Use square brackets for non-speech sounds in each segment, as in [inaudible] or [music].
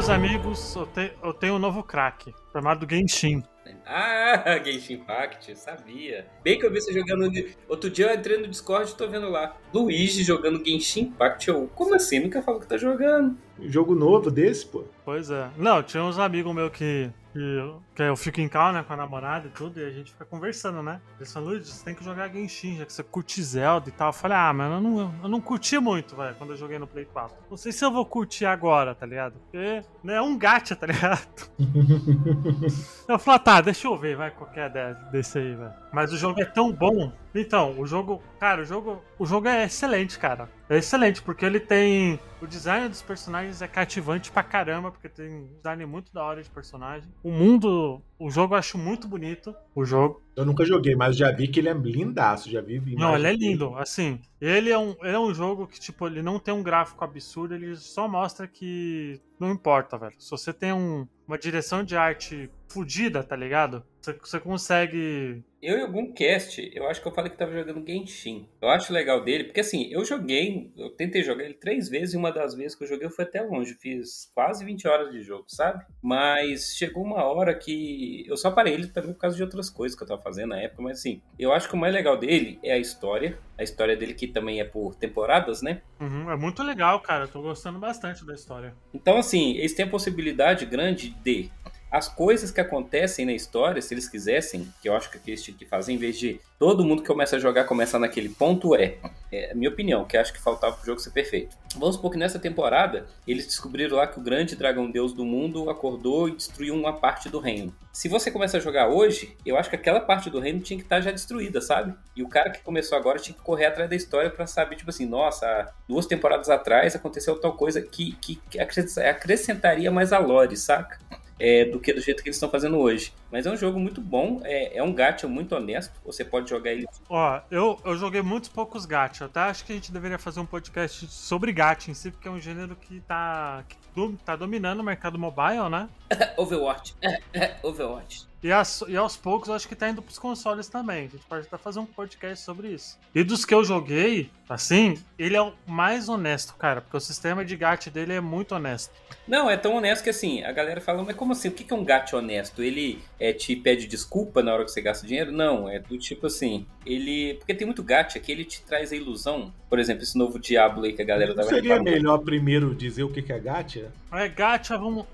Meus amigos, eu, te, eu tenho um novo craque, chamado Genshin. Ah, [laughs] Genshin Impact, sabia. Bem que eu vi você jogando. Outro dia eu entrei no Discord e tô vendo lá. Luigi jogando Genshin Impact. Eu, como assim? Nunca falou que tá jogando. Jogo novo desse, pô. Pois é. Não, tinha uns amigos meus que que, que eu fico em cal, né, com a namorada e tudo, e a gente fica conversando, né? Eles falam, Luiz, você tem que jogar Genshin, já que você curte Zelda e tal. Eu falei, ah, mas eu não, eu não curti muito, velho, quando eu joguei no Play 4. Não sei se eu vou curtir agora, tá ligado? Porque né, é um gacha, tá ligado? [laughs] eu falei, ah, tá, deixa eu ver, vai, qualquer desse aí, velho. Mas o jogo é tão bom. Então, o jogo, cara, o jogo, o jogo é excelente, cara. É excelente, porque ele tem. O design dos personagens é cativante pra caramba, porque tem um design muito da hora de personagem. O mundo. O jogo eu acho muito bonito. O jogo. Eu nunca joguei, mas já vi que ele é lindaço. Já vi. Não, ele é lindo. Assim, ele é, um, ele é um jogo que, tipo, ele não tem um gráfico absurdo, ele só mostra que não importa, velho. Se você tem um, uma direção de arte fodida, tá ligado? Você, você consegue. Eu em algum cast, eu acho que eu falei que tava jogando Genshin. Eu acho legal dele, porque assim, eu joguei, eu tentei jogar ele três vezes e uma das vezes que eu joguei eu fui até longe. Fiz quase 20 horas de jogo, sabe? Mas chegou uma hora que eu só parei ele também por causa de outras coisas que eu tava fazendo na época. Mas assim, eu acho que o mais legal dele é a história. A história dele que também é por temporadas, né? Uhum, é muito legal, cara. Eu tô gostando bastante da história. Então, assim, eles têm a possibilidade grande de as coisas que acontecem na história, se eles quisessem, que eu acho que eles tinham que fazer, em vez de todo mundo que começa a jogar começar naquele ponto, é, é minha opinião, que acho que faltava pro jogo ser perfeito. Vamos supor que nessa temporada eles descobriram lá que o grande dragão deus do mundo acordou e destruiu uma parte do reino. Se você começa a jogar hoje, eu acho que aquela parte do reino tinha que estar já destruída, sabe? E o cara que começou agora tinha que correr atrás da história para saber, tipo assim, nossa, duas temporadas atrás aconteceu tal coisa que, que acrescentaria mais a lore, saca? É, do que do jeito que eles estão fazendo hoje. Mas é um jogo muito bom, é, é um gacha muito honesto, você pode jogar ele. Ó, eu, eu joguei muitos poucos gacha, até acho que a gente deveria fazer um podcast sobre gacha em si, porque é um gênero que tá, que tá dominando o mercado mobile, né? [laughs] Overwatch. [laughs] Overwatch. E, as, e, aos poucos eu acho que tá indo pros consoles também. A gente pode até fazer um podcast sobre isso. E dos que eu joguei, assim, ele é o mais honesto, cara, porque o sistema de gacha dele é muito honesto. Não, é tão honesto que assim, a galera fala, mas como assim? O que é um gacha honesto? Ele é, te pede desculpa na hora que você gasta dinheiro? Não, é do tipo assim, ele. Porque tem muito gacha que ele te traz a ilusão. Por exemplo, esse novo Diablo aí que a galera tava Seria melhor primeiro dizer o que é gacha? É, gacha, vamos.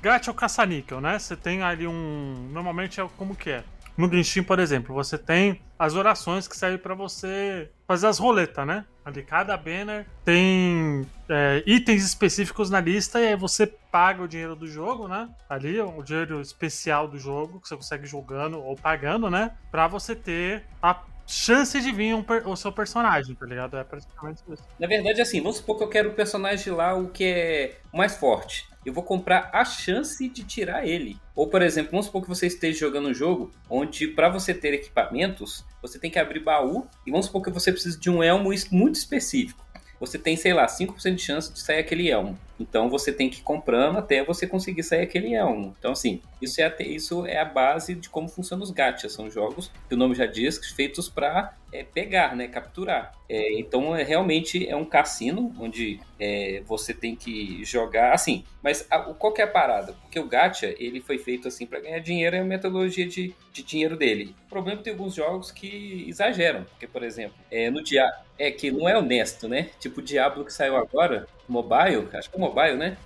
Gacha é o caça-níquel, né? Você tem ali um. Normalmente é como que é? No Genshin, por exemplo, você tem as orações que servem para você fazer as roletas, né? Ali cada banner tem é, itens específicos na lista e aí você paga o dinheiro do jogo, né? Ali o dinheiro especial do jogo que você consegue jogando ou pagando, né? Para você ter a chance de vir um o seu personagem, tá ligado? É praticamente isso. Na verdade, assim, vamos supor que eu quero o personagem lá, o que é mais forte eu vou comprar a chance de tirar ele. Ou, por exemplo, vamos supor que você esteja jogando um jogo onde, para você ter equipamentos, você tem que abrir baú e vamos supor que você precisa de um elmo muito específico. Você tem, sei lá, 5% de chance de sair aquele elmo. Então você tem que ir comprando até você conseguir sair aquele elmo. Então, assim, isso é, a, isso é a base de como funcionam os gachas. São jogos que o nome já diz, feitos para é, pegar, né, capturar. É, então, é, realmente é um cassino onde é, você tem que jogar assim. Mas a, qual é a parada? Porque o gacha ele foi feito assim para ganhar dinheiro, é a metodologia de, de dinheiro dele. O problema é que tem alguns jogos que exageram. Porque, por exemplo, é, no dia é que não é honesto, né? Tipo o Diablo que saiu agora, mobile, acho que é mobile, né?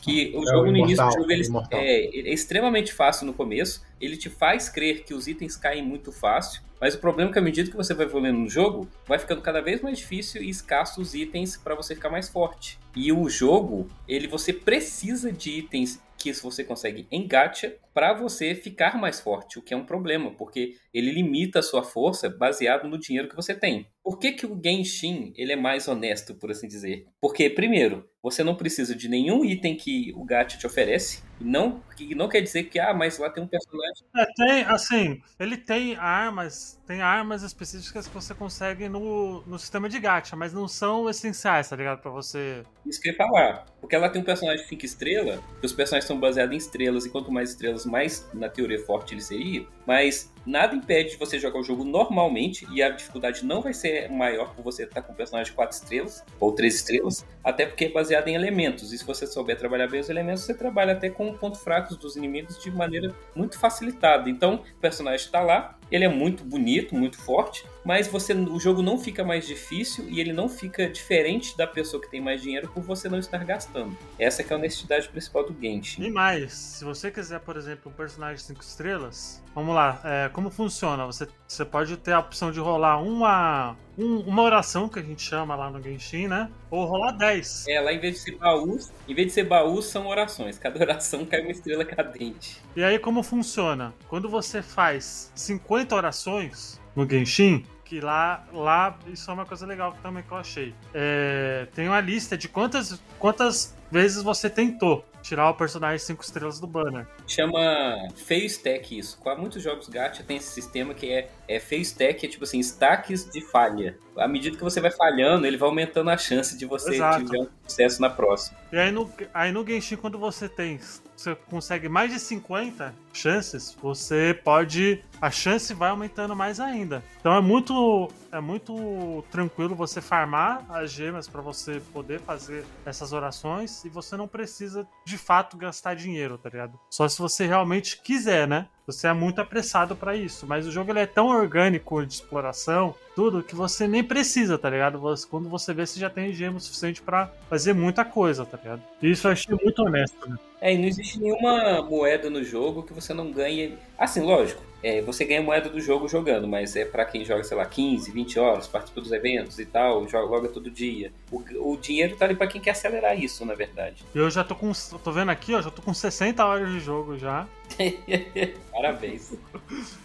Que o é jogo no início do jogo ele, é, é, extremamente fácil no começo, ele te faz crer que os itens caem muito fácil, mas o problema é que à medida que você vai evoluindo no jogo, vai ficando cada vez mais difícil e escasso os itens para você ficar mais forte. E o jogo, ele você precisa de itens que você consegue em gacha para você ficar mais forte, o que é um problema, porque ele limita a sua força baseado no dinheiro que você tem. Por que, que o Genshin ele é mais honesto, por assim dizer? Porque, primeiro, você não precisa de nenhum item que o gacha te oferece. Não, que não quer dizer que, ah, mas lá tem um personagem. É, tem, assim, ele tem armas, tem armas específicas que você consegue no, no sistema de gacha, mas não são essenciais, tá ligado? Pra você. Isso que eu ia falar. Porque ela tem um personagem de 5 estrelas, que os personagens são baseados em estrelas, e quanto mais estrelas, mais na teoria forte ele seria. Mas nada impede de você jogar o jogo normalmente e a dificuldade não vai ser maior por você estar com um personagem de 4 estrelas ou 3 estrelas, até porque é baseado em elementos. E se você souber trabalhar bem os elementos, você trabalha até com pontos fracos dos inimigos de maneira muito facilitada. Então, o personagem está lá, ele é muito bonito, muito forte, mas você o jogo não fica mais difícil e ele não fica diferente da pessoa que tem mais dinheiro por você não estar gastando. Essa é a honestidade principal do Genshin. E mais, se você quiser, por exemplo, um personagem 5 estrelas, vamos lá, é, como funciona? Você, você pode ter a opção de rolar uma, um, uma oração, que a gente chama lá no Genshin, né? Ou rolar 10. É, lá em vez de ser baús, em vez de ser baús, são orações. Cada oração cai uma estrela cadente. E aí, como funciona? Quando você faz 50 orações no Genshin, que lá, lá isso é uma coisa legal também que eu achei. É, tem uma lista de quantas, quantas vezes você tentou tirar o personagem 5 estrelas do banner. Chama Fail Stack isso. Com muitos jogos gacha tem esse sistema que é, é Fail Stack, é tipo assim, stacks de falha. À medida que você vai falhando, ele vai aumentando a chance de você Exato. tiver um sucesso na próxima. E aí no, aí no Genshin, quando você tem. Você consegue mais de 50 chances, você pode. A chance vai aumentando mais ainda. Então é muito. É muito tranquilo você farmar as gemas para você poder fazer essas orações e você não precisa de fato gastar dinheiro, tá ligado? Só se você realmente quiser, né? Você é muito apressado para isso, mas o jogo ele é tão orgânico de exploração, tudo, que você nem precisa, tá ligado? Você, quando você vê, você já tem gema suficiente para fazer muita coisa, tá ligado? E isso eu achei muito honesto, né? É, e não existe nenhuma moeda no jogo que você não ganhe. Assim, lógico, é, você ganha moeda do jogo jogando, mas é para quem joga, sei lá, 15, 20 horas, participa dos eventos e tal, joga logo todo dia. O, o dinheiro tá ali para quem quer acelerar isso, na verdade. Eu já tô com. tô vendo aqui, ó, já tô com 60 horas de jogo já. [laughs] Parabéns.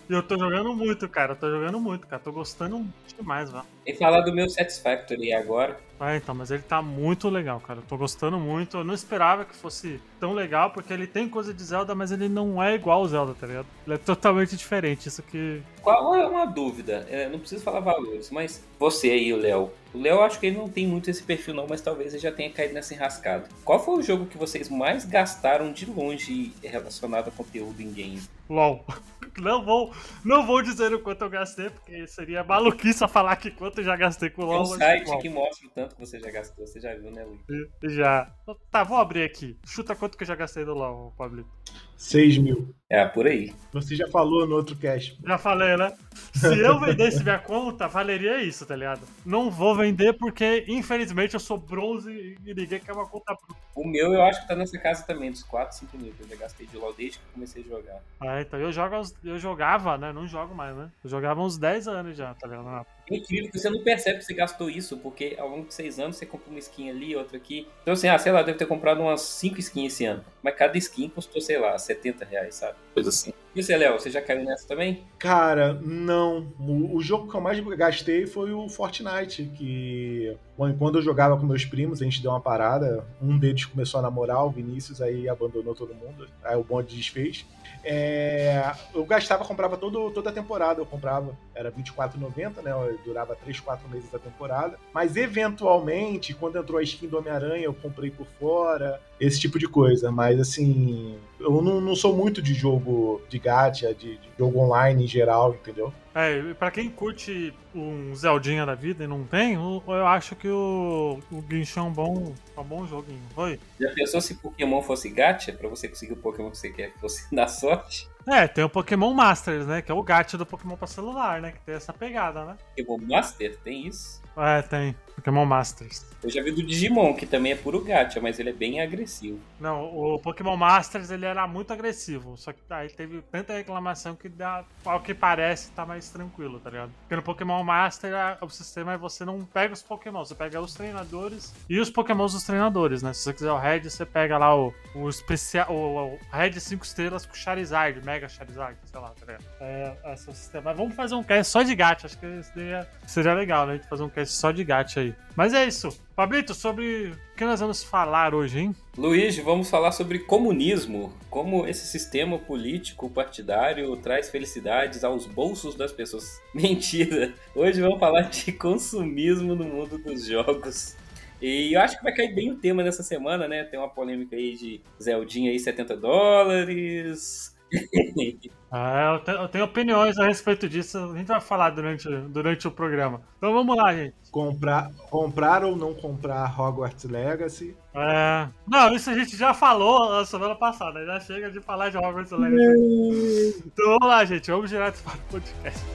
E eu tô jogando muito, cara. Eu tô jogando muito, cara. Tô gostando demais, velho. E falar do meu Satisfactory agora. Ah, então, mas ele tá muito legal, cara. Eu tô gostando muito. Eu não esperava que fosse tão legal, porque ele tem coisa de Zelda, mas ele não é igual ao Zelda, tá ligado? Ele é totalmente diferente. Isso que. Qual é uma dúvida? É, não preciso falar valores, mas você aí, o Léo. O Léo, acho que ele não tem muito esse perfil, não, mas talvez ele já tenha caído nessa enrascada. Qual foi o jogo que vocês mais gastaram de longe relacionado a conteúdo em game? LOL. [laughs] Não vou, não vou dizer o quanto eu gastei, porque seria maluquice falar que quanto eu já gastei com o Tem um LOL. mas site LOL. que mostra o tanto que você já gastou. Você já viu, né, Luiz? Já. Tá, vou abrir aqui. Chuta quanto que eu já gastei do LOL, Pablito. 6 mil. É, por aí. Você já falou no outro cast. Já falei, né? Se eu vendesse minha conta, valeria isso, tá ligado? Não vou vender porque, infelizmente, eu sou bronze e ninguém quer uma conta bruta. O meu eu acho que tá nessa casa também, dos 4, 5 mil que eu já gastei de LOL desde que eu comecei a jogar. Ah, então eu, jogo, eu jogava, né? Não jogo mais, né? Eu jogava uns 10 anos já, tá ligado? É incrível que você não percebe que você gastou isso, porque ao longo de 6 anos você comprou uma skin ali, outra aqui. Então assim, ah, sei lá, deve ter comprado umas 5 skins esse ano. Mas cada skin custou, sei lá, 70 reais, sabe? Coisa assim. E você, Léo, você já caiu nessa também? Cara, não. O, o jogo que eu mais gastei foi o Fortnite, que bom, quando eu jogava com meus primos, a gente deu uma parada. Um deles começou a namorar, o Vinícius, aí abandonou todo mundo. Aí o bonde desfez. É, eu gastava, comprava todo, toda a temporada, eu comprava, era R$24,90, né? Durava 3, 4 meses a temporada. Mas eventualmente, quando entrou a skin do Homem-Aranha, eu comprei por fora, esse tipo de coisa. Mas assim, eu não, não sou muito de jogo de gacha, de, de jogo online em geral, entendeu? É, e pra quem curte um Zeldinha da vida e não tem, eu acho que o, o Genshin é um bom, é um bom joguinho. Oi? Já pensou se Pokémon fosse gacha, pra você conseguir o Pokémon que você quer que fosse [laughs] na sorte? É, tem o Pokémon Masters, né? Que é o gacha do Pokémon pra celular, né? Que tem essa pegada, né? Pokémon Master, tem isso? É, tem. Pokémon Masters. Eu já vi do Digimon, que também é puro gacha, mas ele é bem agressivo. Não, o Pokémon Masters ele era muito agressivo. Só que aí teve tanta reclamação que dá, ao que parece, tá mais tranquilo, tá ligado? Porque no Pokémon Master o sistema é você não pega os Pokémon, você pega os treinadores e os Pokémons dos treinadores, né? Se você quiser o Red, você pega lá o, o especial. O, o Red 5 estrelas com Charizard, Mega Charizard, sei lá, tá ligado? É, é sistema. Mas vamos fazer um cast só de gacha, acho que seria, seria legal, né? A gente fazer um cast só de gacha aí. Mas é isso. Pablito, sobre o que nós vamos falar hoje, hein? Luiz, vamos falar sobre comunismo. Como esse sistema político partidário traz felicidades aos bolsos das pessoas. [laughs] Mentira! Hoje vamos falar de consumismo no mundo dos jogos. E eu acho que vai cair bem o tema dessa semana, né? Tem uma polêmica aí de Zeldinha aí, 70 dólares. [laughs] Ah, eu, te, eu, tenho opiniões a respeito disso. A gente vai falar durante, durante o programa. Então vamos lá, gente. Comprar, comprar ou não comprar Hogwarts Legacy? É. Não, isso a gente já falou na semana passada. Já chega de falar de Hogwarts Legacy. então vamos lá, gente. Vamos direto para o podcast.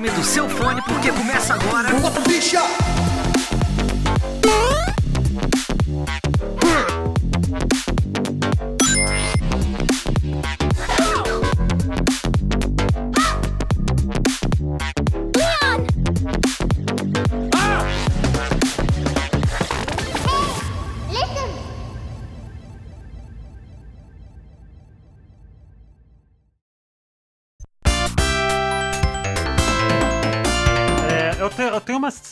Volume do seu fone porque começa agora. Bicha!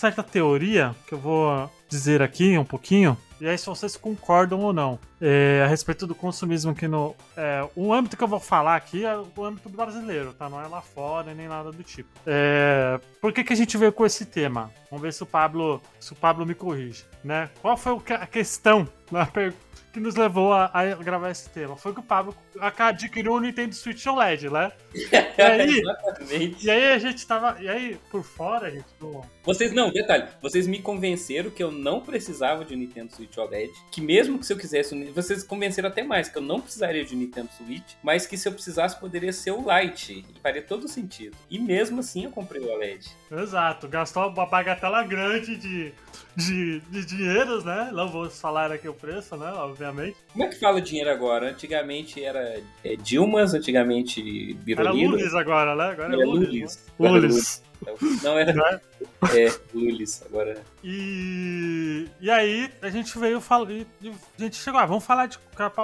Certa teoria que eu vou dizer aqui um pouquinho, e aí se vocês concordam ou não, é, a respeito do consumismo aqui no. É, o âmbito que eu vou falar aqui é o âmbito brasileiro, tá? Não é lá fora nem nada do tipo. É, por que, que a gente veio com esse tema? Vamos ver se o Pablo, se o Pablo me corrige, né? Qual foi a questão pergunta? [laughs] que nos levou a, a, gravar esse tema. Foi que o Pablo adquiriu um Nintendo Switch OLED, né? [laughs] E aí, Exatamente. E aí a gente tava. E aí, por fora, a gente. Vocês, não, detalhe, vocês me convenceram que eu não precisava de um Nintendo Switch OLED. Que mesmo que se eu quisesse. Vocês convenceram até mais que eu não precisaria de um Nintendo Switch, mas que se eu precisasse poderia ser o Lite. E faria todo sentido. E mesmo assim eu comprei o OLED. Exato, gastou uma bagatela grande de, de, de dinheiros, né? Não vou falar aqui o preço, né? Obviamente. Como é que fala dinheiro agora? Antigamente era é, Dilmas, antigamente Birolino. Era Lulis agora, né? Agora é, é Lulis. Lulis. Não era. Não é? É, Lulis, agora. E, e aí a gente veio falar. A gente chegou, ah, vamos falar de.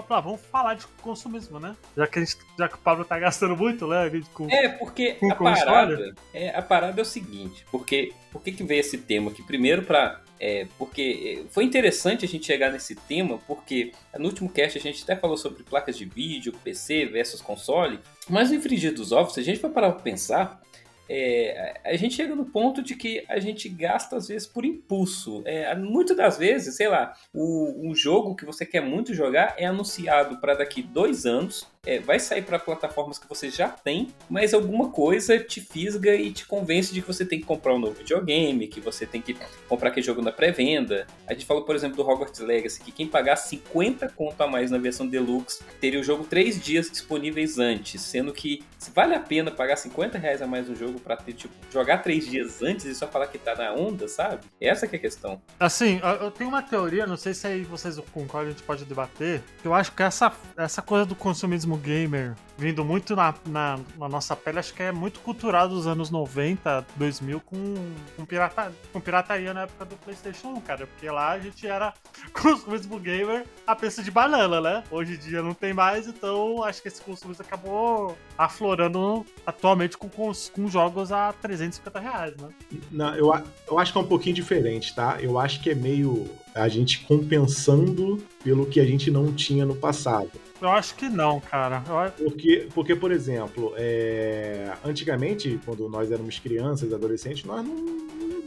Vamos falar de consumismo, né? Já que, a gente, já que o Pablo tá gastando muito, né? Com, é, porque com a parada. É, a parada é o seguinte, porque. Por que, que veio esse tema aqui? Primeiro, para é, porque foi interessante a gente chegar nesse tema, porque no último cast a gente até falou sobre placas de vídeo, PC versus console, mas no Infringir dos Ovos, se a gente for parar para pensar, é, a gente chega no ponto de que a gente gasta às vezes por impulso. É, muitas das vezes, sei lá, o, um jogo que você quer muito jogar é anunciado para daqui dois anos é, vai sair para plataformas que você já tem, mas alguma coisa te fisga e te convence de que você tem que comprar um novo videogame, que você tem que comprar aquele jogo na pré-venda. A gente falou, por exemplo, do Hogwarts Legacy, que quem pagar 50 conto a mais na versão Deluxe teria o jogo três dias disponíveis antes, sendo que vale a pena pagar 50 reais a mais no jogo para ter, tipo, jogar três dias antes e só falar que tá na onda, sabe? Essa que é a questão. Assim, eu tenho uma teoria, não sei se aí vocês concordam, a gente pode debater, que eu acho que essa, essa coisa do consumismo gamer vindo muito na, na, na, nossa pele, acho que é muito cultural dos anos 90, 2000 com, com, pirata, com pirataria na época do PlayStation 1, cara. Porque lá a gente era [laughs] consumismo gamer a preço de banana, né? Hoje em dia não tem mais, então acho que esse consumismo acabou aflorando atualmente com, com, com jogos a 350 reais, né? Não, eu, eu acho que é um pouquinho diferente, tá? Eu acho que é meio a gente compensando pelo que a gente não tinha no passado. Eu acho que não, cara. Eu... Porque, porque, por exemplo, é... antigamente, quando nós éramos crianças, adolescentes, nós não,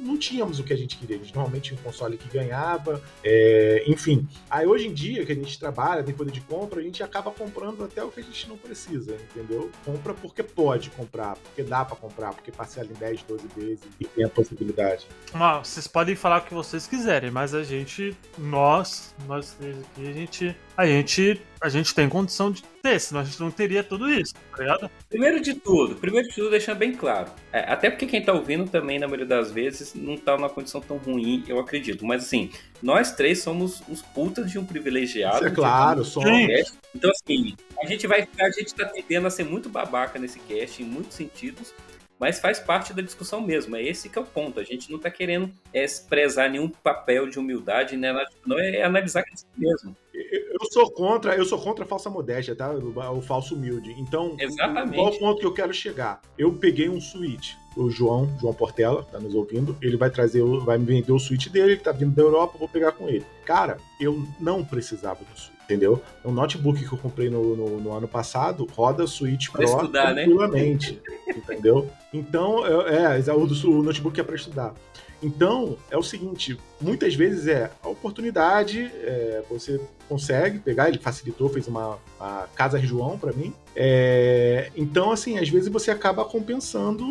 não tínhamos o que a gente queria. A gente normalmente tinha um console que ganhava, é... enfim. Aí hoje em dia, que a gente trabalha, tem poder de compra, a gente acaba comprando até o que a gente não precisa, entendeu? Compra porque pode comprar, porque dá para comprar, porque parcela em 10, 12 vezes e tem a possibilidade. Ah, vocês podem falar o que vocês quiserem, mas a gente, nós, nós aqui, a gente, a gente a gente tem condição de ter, senão a gente não teria tudo isso, tá ligado? Primeiro de tudo, primeiro de tudo, deixar bem claro. É, até porque quem tá ouvindo também, na maioria das vezes, não tá numa condição tão ruim, eu acredito. Mas assim, nós três somos os putas de um privilegiado. Isso é claro, somos. Então, assim, a gente vai. A gente tá tendendo a ser muito babaca nesse cast, em muitos sentidos. Mas faz parte da discussão mesmo. É esse que é o ponto. A gente não está querendo é, prezar nenhum papel de humildade, né? não é analisar que é mesmo. Eu sou contra, eu sou contra a falsa modéstia, tá? O, falso humilde. Então, Exatamente. qual o ponto que eu quero chegar? Eu peguei um Switch. O João, João Portela, tá nos ouvindo, ele vai trazer, vai me vender o Switch dele, ele tá vindo da Europa, eu vou pegar com ele. Cara, eu não precisava do Switch entendeu? O notebook que eu comprei no, no, no ano passado roda Switch Pro estudar, né? tranquilamente, né? entendeu? Então, é, é o, o notebook é para estudar. Então, é o seguinte, muitas vezes é a oportunidade, é, você consegue pegar, ele facilitou, fez uma, uma casa João para mim. É, então, assim, às vezes você acaba compensando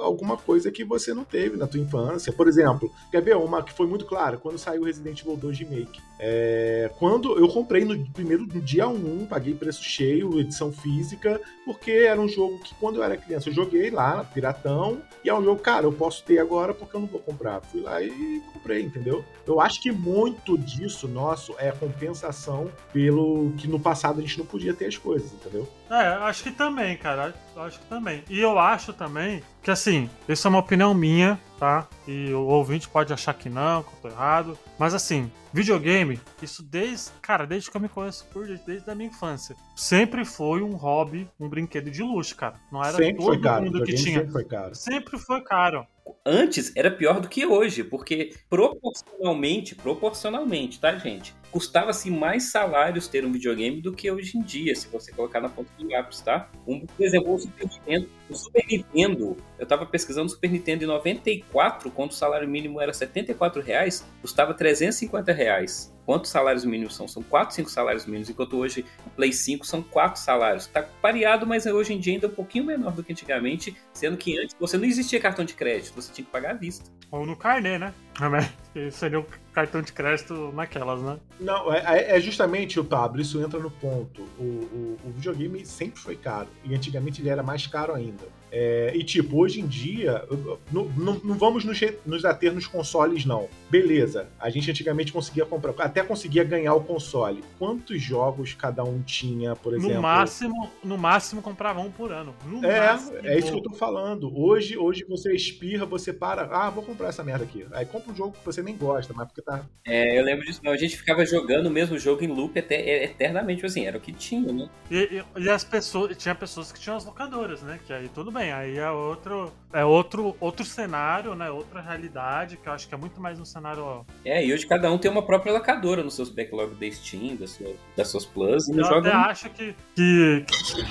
alguma coisa que você não teve na tua infância. Por exemplo, quer ver uma que foi muito clara? Quando saiu Resident Evil 2 Remake. É, quando eu comprei no primeiro no dia 1, paguei preço cheio, edição física, porque era um jogo que quando eu era criança eu joguei lá, Piratão, e é um jogo, cara, eu posso ter agora porque eu não vou comprar. Fui lá e comprei, entendeu? Eu acho que muito disso nosso é compensação pelo que no passado a gente não podia ter as coisas, entendeu? É, acho que também, cara. Acho que também. E eu acho também que, assim, isso é uma opinião minha, tá? E o ouvinte pode achar que não, que eu tô errado. Mas, assim, videogame, isso desde, cara, desde que eu me conheço por desde a minha infância, sempre foi um hobby, um brinquedo de luxo, cara. Não era sempre todo caro, mundo que tinha. Sempre foi caro. Sempre foi caro antes era pior do que hoje, porque proporcionalmente, proporcionalmente, tá, gente? Custava-se mais salários ter um videogame do que hoje em dia, se você colocar na ponta do lápis, tá? Um, por exemplo, o Super Nintendo, o Super Nintendo, eu tava pesquisando o Super Nintendo em 94, quando o salário mínimo era 74 reais, custava 350 reais. Quantos salários mínimos são? São 4, 5 salários mínimos, enquanto hoje o Play 5 são 4 salários. Tá pareado, mas hoje em dia ainda é um pouquinho menor do que antigamente, sendo que antes você não existia cartão de crédito, você tinha que pagar à vista. Ou no carnê, né? [laughs] Seria o cartão de crédito naquelas, né? Não, é, é, é justamente o Pablo, isso entra no ponto. O, o, o videogame sempre foi caro, e antigamente ele era mais caro ainda. É, e tipo, hoje em dia, não, não, não vamos nos, nos ater nos consoles, não. Beleza, a gente antigamente conseguia comprar, até conseguia ganhar o console. Quantos jogos cada um tinha, por exemplo? No máximo, no máximo comprava um por ano. No é, máximo. é isso que eu tô falando. Hoje, hoje você espirra, você para, ah, vou comprar essa merda aqui. Aí compra um jogo que você nem gosta, mas porque tá. É, eu lembro disso. Não, a gente ficava jogando o mesmo jogo em loop até, eternamente, assim, era o que tinha, né? E, e, e as pessoas, tinha pessoas que tinham as locadoras, né? Que aí tudo bem, aí é outro, é outro, outro cenário, né? Outra realidade, que eu acho que é muito mais um cenário. É, e hoje cada um tem uma própria locadora nos seus backlog da Steam, das suas, das suas plus, e eu joga. até acho que, que,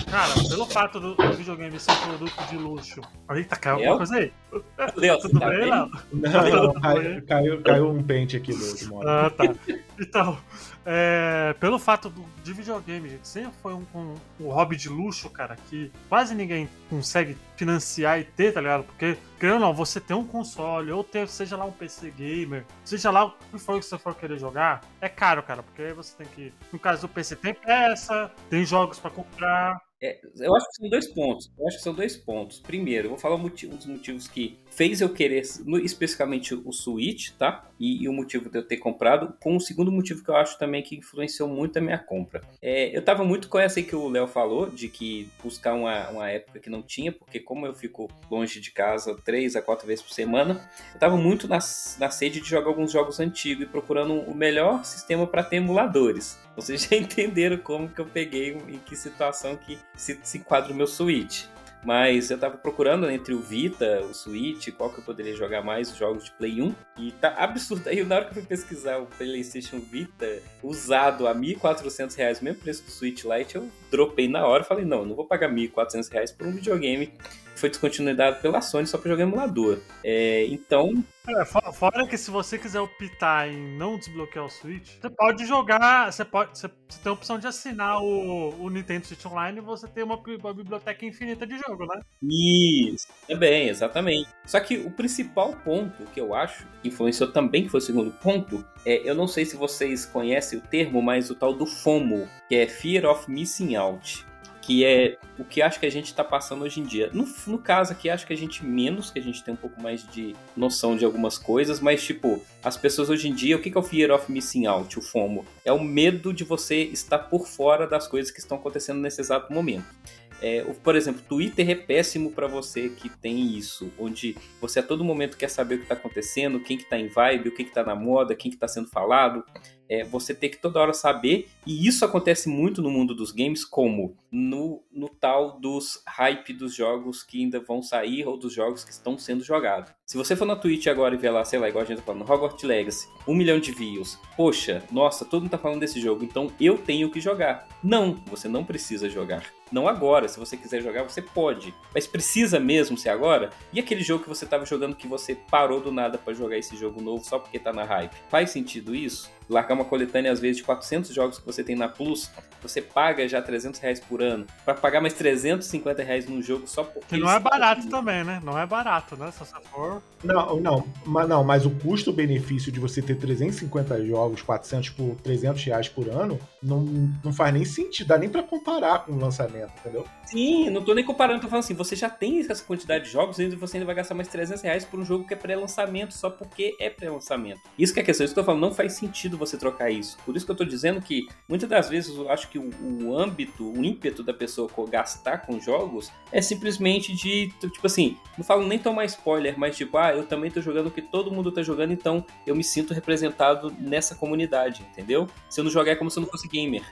Cara, pelo fato do, do videogame ser um produto de luxo. Eita, caiu alguma coisa aí? Léo, [laughs] tudo tá bem, Léo? Não, não, caiu, caiu, caiu um pente aqui do outro Ah, tá. Então, é, pelo fato do, de videogame sempre foi um, um, um, hobby de luxo, cara, que quase ninguém consegue financiar e ter, tá ligado? Porque, querendo ou não, você ter um console, ou ter, seja lá um PC gamer, seja lá o que for que você for querer jogar, é caro, cara, porque você tem que. No caso do PC, tem peça, tem jogos para comprar. É, eu acho que são dois pontos. Eu acho que são dois pontos. Primeiro, eu vou falar motivo, dos motivos que fez eu querer especificamente o Switch, tá? E, e, o motivo de eu ter comprado, com um segundo motivo que eu acho também que influenciou muito a minha compra. É, eu tava muito com essa aí que o Léo falou, de que buscar uma, uma época que não tinha, porque como eu fico longe de casa três a quatro vezes por semana, eu tava muito na, na sede de jogar alguns jogos antigos e procurando o melhor sistema para ter emuladores. Vocês já [laughs] entenderam como que eu peguei, em que situação que se, se enquadra o meu Switch. Mas eu tava procurando entre o Vita, o Switch, qual que eu poderia jogar mais, os jogos de Play 1. E tá [laughs] absurdo. Aí na hora que eu fui pesquisar o PlayStation Vita usado a R$ 1.400, mesmo preço do Switch Lite, eu dropei na hora falei, não, não vou pagar R$ 1.400 por um videogame foi descontinuidade pela Sony só para jogar emulador. É, então. É, fora que se você quiser optar em não desbloquear o Switch, você pode jogar. Você, pode, você, você tem a opção de assinar o, o Nintendo Switch Online e você tem uma, uma biblioteca infinita de jogo, né? Isso, também, exatamente. Só que o principal ponto que eu acho que influenciou também, que foi o segundo ponto, é, eu não sei se vocês conhecem o termo, mas o tal do FOMO, que é Fear of Missing Out que é o que acho que a gente está passando hoje em dia. No, no caso aqui, acho que a gente menos, que a gente tem um pouco mais de noção de algumas coisas, mas tipo, as pessoas hoje em dia, o que é o Fear of Missing Out, o FOMO? É o medo de você estar por fora das coisas que estão acontecendo nesse exato momento. É, por exemplo, Twitter é péssimo pra você que tem isso, onde você a todo momento quer saber o que tá acontecendo, quem que tá em vibe, o que que tá na moda, quem que tá sendo falado. É, você tem que toda hora saber, e isso acontece muito no mundo dos games, como no, no tal dos hype dos jogos que ainda vão sair ou dos jogos que estão sendo jogados. Se você for na Twitch agora e ver lá, sei lá, igual a gente tá falando, Hogwarts Legacy, um milhão de views, poxa, nossa, todo mundo tá falando desse jogo, então eu tenho que jogar. Não, você não precisa jogar. Não agora, se você quiser jogar, você pode. Mas precisa mesmo ser agora? E aquele jogo que você tava jogando que você parou do nada pra jogar esse jogo novo só porque tá na hype? Faz sentido isso? Largar uma coletânea às vezes de 400 jogos que você tem na Plus, você paga já 300 reais por ano, pra pagar mais 350 reais num jogo só porque... Que não é barato estão- também, né? Não é barato, né? Se você for. Não, não, mas não, mas o custo-benefício de você ter 350 jogos, 400 por 300 reais por ano, não, não faz nem sentido, dá nem pra comparar com o lançamento, entendeu? Sim, não tô nem comparando, tô falando assim, você já tem essa quantidade de jogos e você ainda vai gastar mais 300 reais por um jogo que é pré-lançamento, só porque é pré-lançamento. Isso que é a questão, isso que eu tô falando, não faz sentido você trocar isso. Por isso que eu tô dizendo que, muitas das vezes, eu acho que o, o âmbito, o ímpeto da pessoa gastar com jogos é simplesmente de, tipo assim, não falo nem tomar spoiler, mas tipo, ah, eu também tô jogando o que todo mundo tá jogando, então eu me sinto representado nessa comunidade, entendeu? Se eu não jogar é como se eu não fosse gamer.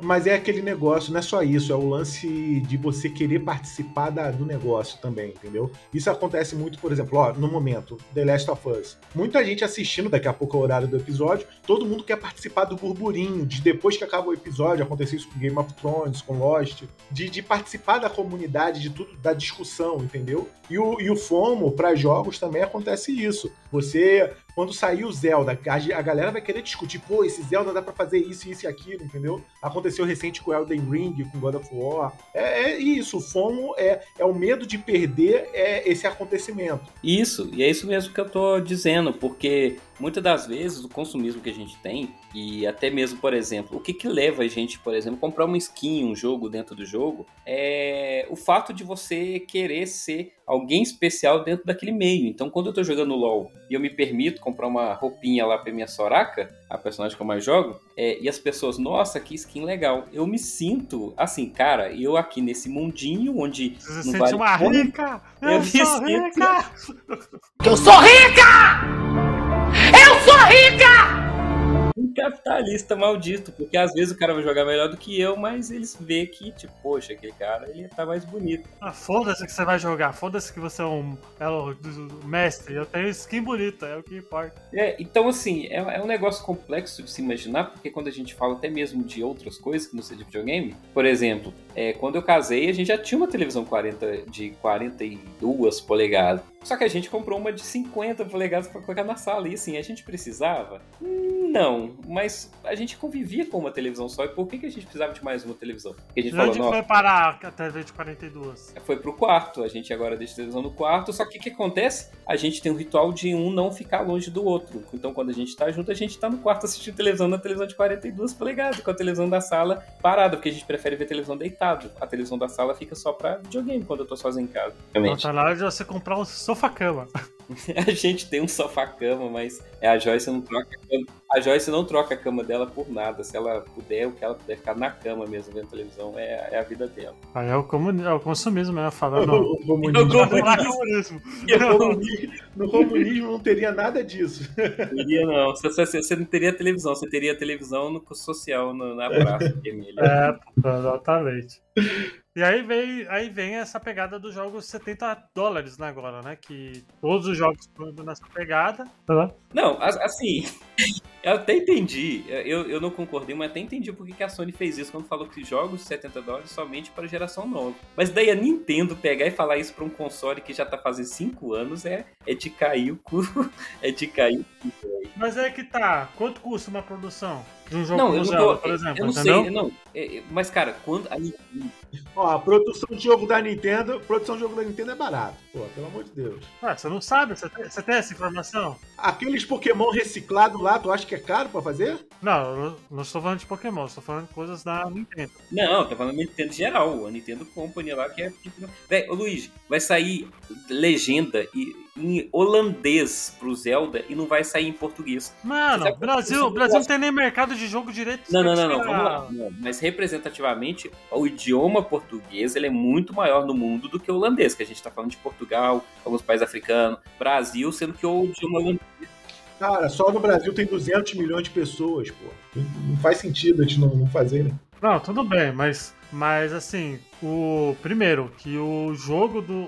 Mas é aquele negócio, não é só isso, é o lance de você querer participar da- do negócio também, entendeu? Isso acontece muito, por exemplo, ó, no momento, The Last of Us. Muita gente assistindo, daqui a pouco é o horário do episódio, todo mundo quer participar do burburinho, de depois que acaba o episódio, aconteceu isso com Game of Thrones, com Lost, de, de participar da comunidade, de tudo, da discussão, entendeu? E o, e o FOMO para jogos também acontece isso. Você quando sair o Zelda, a, galera vai querer discutir, pô, esse Zelda dá pra fazer isso, isso e aquilo, entendeu? Aconteceu recente com Elden Ring, com God of War. É, é isso, o FOMO é, é o medo de perder é, esse acontecimento. Isso, e é isso mesmo que eu tô dizendo, porque muitas das vezes o consumismo que a gente tem, e até mesmo, por exemplo, o que que leva a gente, por exemplo, comprar uma skin, um jogo dentro do jogo, é o fato de você querer ser alguém especial dentro daquele meio. Então, quando eu tô jogando LoL e eu me permito comprar uma roupinha lá pra minha Soraka, a personagem que eu mais jogo, é, e as pessoas, nossa, que skin legal. Eu me sinto assim, cara, eu aqui nesse mundinho onde Você se não sente vale uma rica! Eu, Eu me sou sinto- rica! [laughs] Eu sou rica! Sou rica! um capitalista maldito, porque às vezes o cara vai jogar melhor do que eu, mas eles vê que, tipo, poxa, aquele cara ele tá mais bonito. Ah, foda-se que você vai jogar, foda-se que você é um é do- mestre, eu tenho skin bonita, é o que importa. É, então, assim, é, é um negócio complexo de se imaginar, porque quando a gente fala até mesmo de outras coisas que não seja videogame, por exemplo, é, quando eu casei, a gente já tinha uma televisão 40, de 42 polegadas. Só que a gente comprou uma de 50 polegadas pra colocar na sala. E assim, a gente precisava? Não, mas a gente convivia com uma televisão só. E por que, que a gente precisava de mais uma televisão? Porque a gente De falou, onde "Nossa, foi parar a TV de 42? foi pro quarto. A gente agora deixa a televisão no quarto. Só que o que acontece? A gente tem um ritual de um não ficar longe do outro. Então, quando a gente tá junto, a gente tá no quarto assistindo televisão na televisão de 42 polegadas, com a televisão da sala parada, porque a gente prefere ver televisão deitado. A televisão da sala fica só pra videogame quando eu tô sozinho em casa. Então Realmente. tá na hora de você comprar um sofá-cama. [laughs] A gente tem um sofá-cama, mas é, a Joyce não troca cama. A Joyce não troca a cama dela por nada. Se ela puder, o que ela puder ficar na cama mesmo vendo televisão é, é a vida dela. Aí é o, comuni- é o consumismo, né? Falando. O comunismo, Eu Vai falar comunismo. no comunismo- no comunismo não teria nada disso. Teria não. Você, você- você não teria televisão, você teria televisão no social, no, na praça vermelha. É, pô, exatamente. E aí vem, aí vem essa pegada dos jogos 70 dólares, né, agora, né? Que todos os jogos estão nessa pegada. Tá? Não, as- assim, eu até entendi, eu, eu não concordei, mas até entendi por que a Sony fez isso quando falou que jogos de 70 dólares somente para geração nova. Mas daí a Nintendo pegar e falar isso para um console que já tá fazendo 5 anos é, é de cair o cu, [laughs] é de cair o cu. Mas é que tá. Quanto custa uma produção de um jogo Não, como eu não Zelda, tô, por exemplo? eu não entendeu? sei, não, é- mas cara, quando a Ó, a produção de jogo da Nintendo, produção de jogo da Nintendo é barato. Pô, pelo amor de Deus. Ué, você não sabe? Você tem, você tem essa informação? Aqueles Pokémon reciclados lá, tu acha que é caro pra fazer? Não, eu não estou falando de Pokémon, estou falando de coisas da Nintendo. Não, tá falando Nintendo geral, a Nintendo Company lá que é tipo. Véi, ô Luiz, vai sair legenda e, em holandês pro Zelda e não vai sair em português. Mano, Brasil, Brasil não tem nem mercado de jogo direito. Não, não, não, não, vamos lá. Não, mas representativamente, o idioma português ele é muito maior no mundo do que o holandês, que a gente tá falando de Portugal, alguns países africanos, Brasil, sendo que o idioma holandês Cara, só no Brasil tem 200 milhões de pessoas, pô. Não, não faz sentido a gente não, não fazer, né? Não, tudo bem, mas, mas assim, o primeiro, que o jogo do.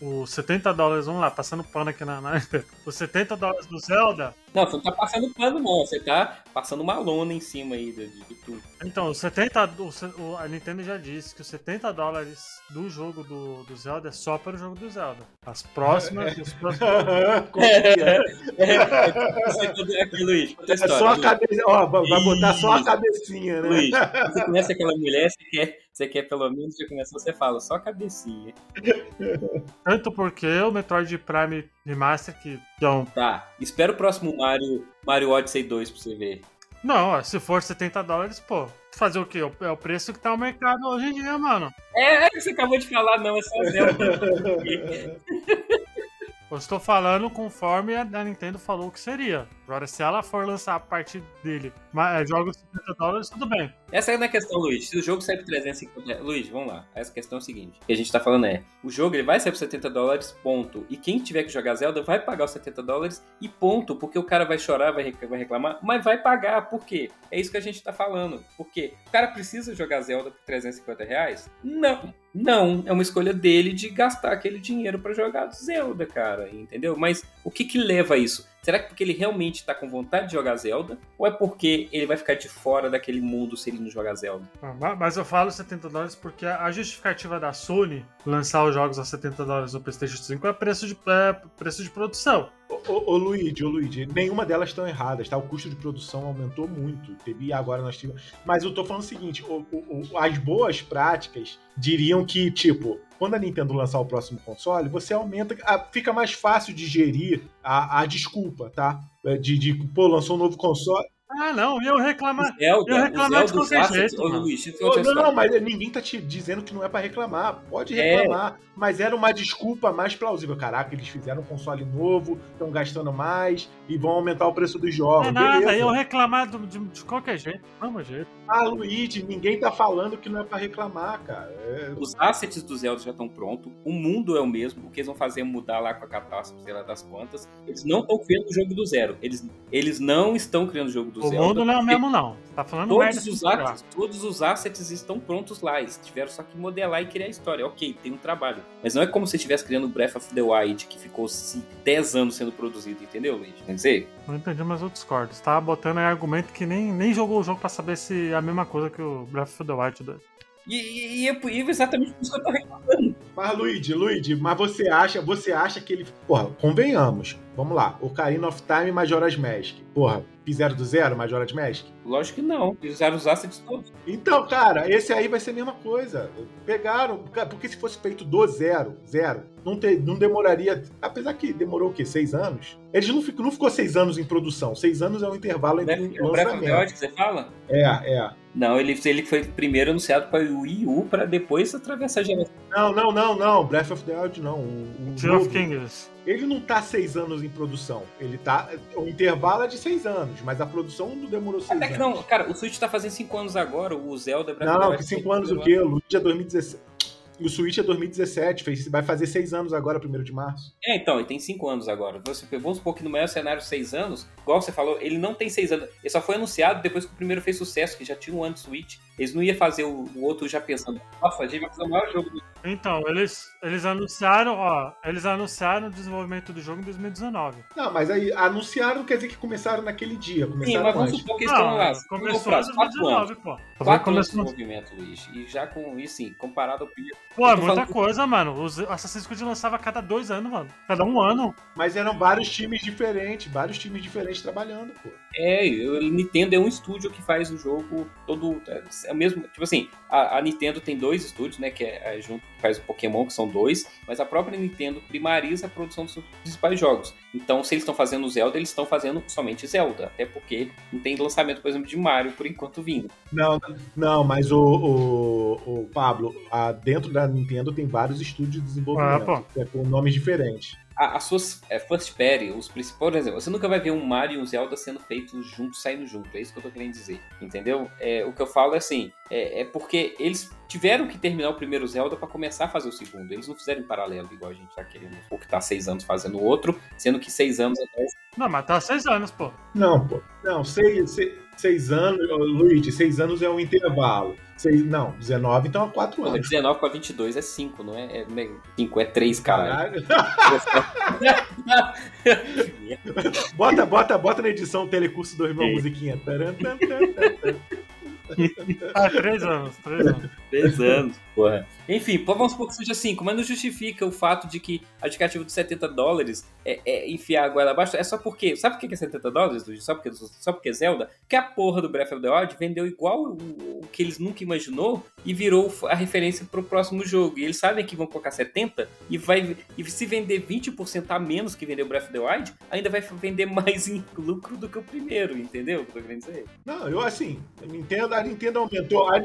O, o 70 dólares, vamos lá, passando pano aqui na. na os 70 dólares do Zelda. Não, você não tá passando pano, não. Você tá passando uma lona em cima aí de, de, tudo. Então, os 70. do- o- a Nintendo já disse que os 70 dólares do jogo do, do Zelda é só para o jogo do Zelda. As próximas. os próximos- é? É tudo aqui, Luiz. É só a cabeça. Ó, vai botar só a cabecinha, né? Luiz, você conhece aquela mulher, você quer, você quer pelo menos já começou, você fala, só cabecinha. [laughs] Tanto porque o Metroid Prime Remaster, que é um. Tá, espera o próximo Mario, Mario Odyssey 2 pra você ver. Não, se for 70 dólares, pô. Fazer o quê? É o preço que tá o mercado hoje em dia, mano. É, é que você acabou de falar, não, é só Zelda. [laughs] Eu estou falando conforme a Nintendo falou que seria. Agora, se ela for lançar a partir dele é, jogos de 50 dólares, tudo bem. Essa é a questão, Luiz. Se o jogo sai por 350 Luiz, vamos lá. Essa questão é o seguinte. O que a gente tá falando é, o jogo ele vai sair por 70 dólares, ponto. E quem tiver que jogar Zelda vai pagar os 70 dólares e ponto. Porque o cara vai chorar, vai rec- vai reclamar, mas vai pagar. Por quê? É isso que a gente tá falando. Por quê? O cara precisa jogar Zelda por 350 reais? Não. Não, é uma escolha dele de gastar aquele dinheiro pra jogar Zelda, cara, entendeu? Mas o que que leva a isso? Será que porque ele realmente tá com vontade de jogar Zelda? Ou é porque ele vai ficar de fora daquele mundo se ele não jogar Zelda? Ah, ma- Mas eu falo 70 dólares porque a justificativa da Sony lançar os jogos a 70 dólares no PlayStation 5 é preço de, é preço de produção. Ô, ô, Luigi, ô Luigi, nenhuma delas estão erradas, tá? O custo de produção aumentou muito. Teve agora nós tivemos. Mas eu tô falando o seguinte: o- o- o- as boas práticas diriam que, tipo, quando a Nintendo lançar o próximo console, você aumenta. a- fica mais fácil de gerir a, a desculpa, tá? É, De, de, pô, lançou um novo console. Ah, não, eu reclamar. Zelda, eu reclamar de qualquer assets... jeito, Ô. Luiz, uma não, história. mas ninguém tá te dizendo que não é pra reclamar. Pode É. reclamar. Mas era uma desculpa mais plausível. Caraca, eles fizeram um console novo, estão gastando mais e vão aumentar o preço dos jogos. Não é nada, Beleza. eu reclamar do- de, de qualquer jeito, mesmo jeito. Ah, Luigi, ninguém tá falando que não é pra reclamar, cara. É- Os assets do Zelda já estão prontos, o mundo é o mesmo, o que eles vão fazer é mudar lá com a catástrofe, sei lá, das quantas. Eles não estão criando o jogo do zero. Eles, eles não estão criando o jogo do O Zelda. mundo não é o mesmo, não. Você tá falando Todos os, assets, todos os assets estão prontos lá. Eles tiveram só que modelar e criar a história. Ok, tem um trabalho. Mas não é como se estivesse criando Breath of the Wild, que ficou assim, 10 anos sendo produzido, entendeu, Luiz? Quer dizer, Não entendi, mas eu discordo. Você tava botando aí argumento que nem, nem jogou o jogo pra saber se é a mesma coisa que o Breath of the Wild 2. e, e, e é é exatamente por isso que eu tô reclamando. Mas, Luigi, Luigi, mas você acha, você acha que ele. Porra, convenhamos. Vamos lá. Ocarina of Time e Majora's Mask. Porra, fizeram do zero Majora's Mask? Lógico que não. Usaram os assets todos. Então, cara, esse aí vai ser a mesma coisa. Pegaram, porque se fosse feito do zero, zero, não, ter, não demoraria. Apesar que demorou o quê? Seis anos? Eles não, ficou, não ficou seis anos em produção. Seis anos é um intervalo entre Breath, o Breath of the. Wild que você fala? É, é. Não, ele, ele foi primeiro anunciado para o Wii U para depois atravessar a geração. Não, não, não, não. Breath of the Wild não. O, o Tear of Kings. Ele não tá seis anos em produção. Ele tá. O intervalo é de seis anos, mas a produção não demorou seis Até que anos. não, cara, o Switch tá fazendo 5 anos agora, o Zelda of the Não, que cinco anos o quê? O Luigi é 2017. E o Switch é 2017, fez, vai fazer seis anos agora, 1 de março. É, então, ele tem 5 anos agora. Você, vamos supor que no maior cenário 6 anos, igual você falou, ele não tem 6 anos. Ele só foi anunciado depois que o primeiro fez sucesso, que já tinha um ano de Switch. Eles não iam fazer o, o outro já pensando, nossa, a gente vai fazer o maior jogo do Então, eles, eles anunciaram, ó, eles anunciaram o desenvolvimento do jogo em 2019. Não, mas aí anunciaram, quer dizer que começaram naquele dia. Sim, Começaram mas vamos antes. supor que eles estão Não, lá. Começou lá, em 4 anos. 2019, pô. Que 4 anos de começou- desenvolvimento, Luiz. E já com isso, sim, comparado ao primeiro. Pô, é Eu muita coisa, mano. Os Assassin's Creed lançava a cada dois anos, mano. Cada um ano. Mas eram vários times diferentes, vários times diferentes trabalhando, pô. É, o Nintendo é um estúdio que faz o jogo todo. É o mesmo. Tipo assim, a, a Nintendo tem dois estúdios, né? Que é, é junto que faz o Pokémon, que são dois, mas a própria Nintendo primariza a produção dos seus principais jogos. Então, se eles estão fazendo Zelda, eles estão fazendo somente Zelda. Até porque não tem lançamento, por exemplo, de Mario por enquanto vindo. Não, não, mas o, o, o Pablo, a, dentro da Nintendo tem vários estúdios de desenvolvimento Ah, é, com nomes diferentes. A- As suas é, first party, os principais, por exemplo, você nunca vai ver um Mario e um Zelda sendo feitos juntos, saindo junto. É isso que eu tô querendo dizer, entendeu? É, o que eu falo é assim, é, é porque eles tiveram que terminar o primeiro Zelda pra começar a fazer o segundo. Eles não fizeram em paralelo, igual a gente tá querendo, ou que tá seis anos fazendo o outro, sendo que seis anos atrás. Não, mas tá seis anos, pô. Não, pô. Não, seis, seis, seis anos, Luigi, seis anos é um intervalo. Seis, não, 19, então é quatro Porra, anos. 19 pra 22 é 5, não é? É 5, é 3, caralho. Caralho. [laughs] bota, bota, bota na edição Telecurso 2 uma Sim. musiquinha. Ah, três anos, três anos. 3 anos, porra. Enfim, vamos supor que seja 5, mas não justifica o fato de que a justificativa de 70 dólares é, é enfiar a goela abaixo. É só porque. Sabe por que é 70 dólares, Luigi? Só porque, só porque é Zelda? Que a porra do Breath of the Wild vendeu igual o, o que eles nunca imaginou e virou a referência pro próximo jogo. E eles sabem que vão colocar 70 e vai. E se vender 20% a menos que vendeu Breath of the Wild, ainda vai vender mais em lucro do que o primeiro, entendeu? Não, eu assim, a Nintendo, a Nintendo aumentou, a,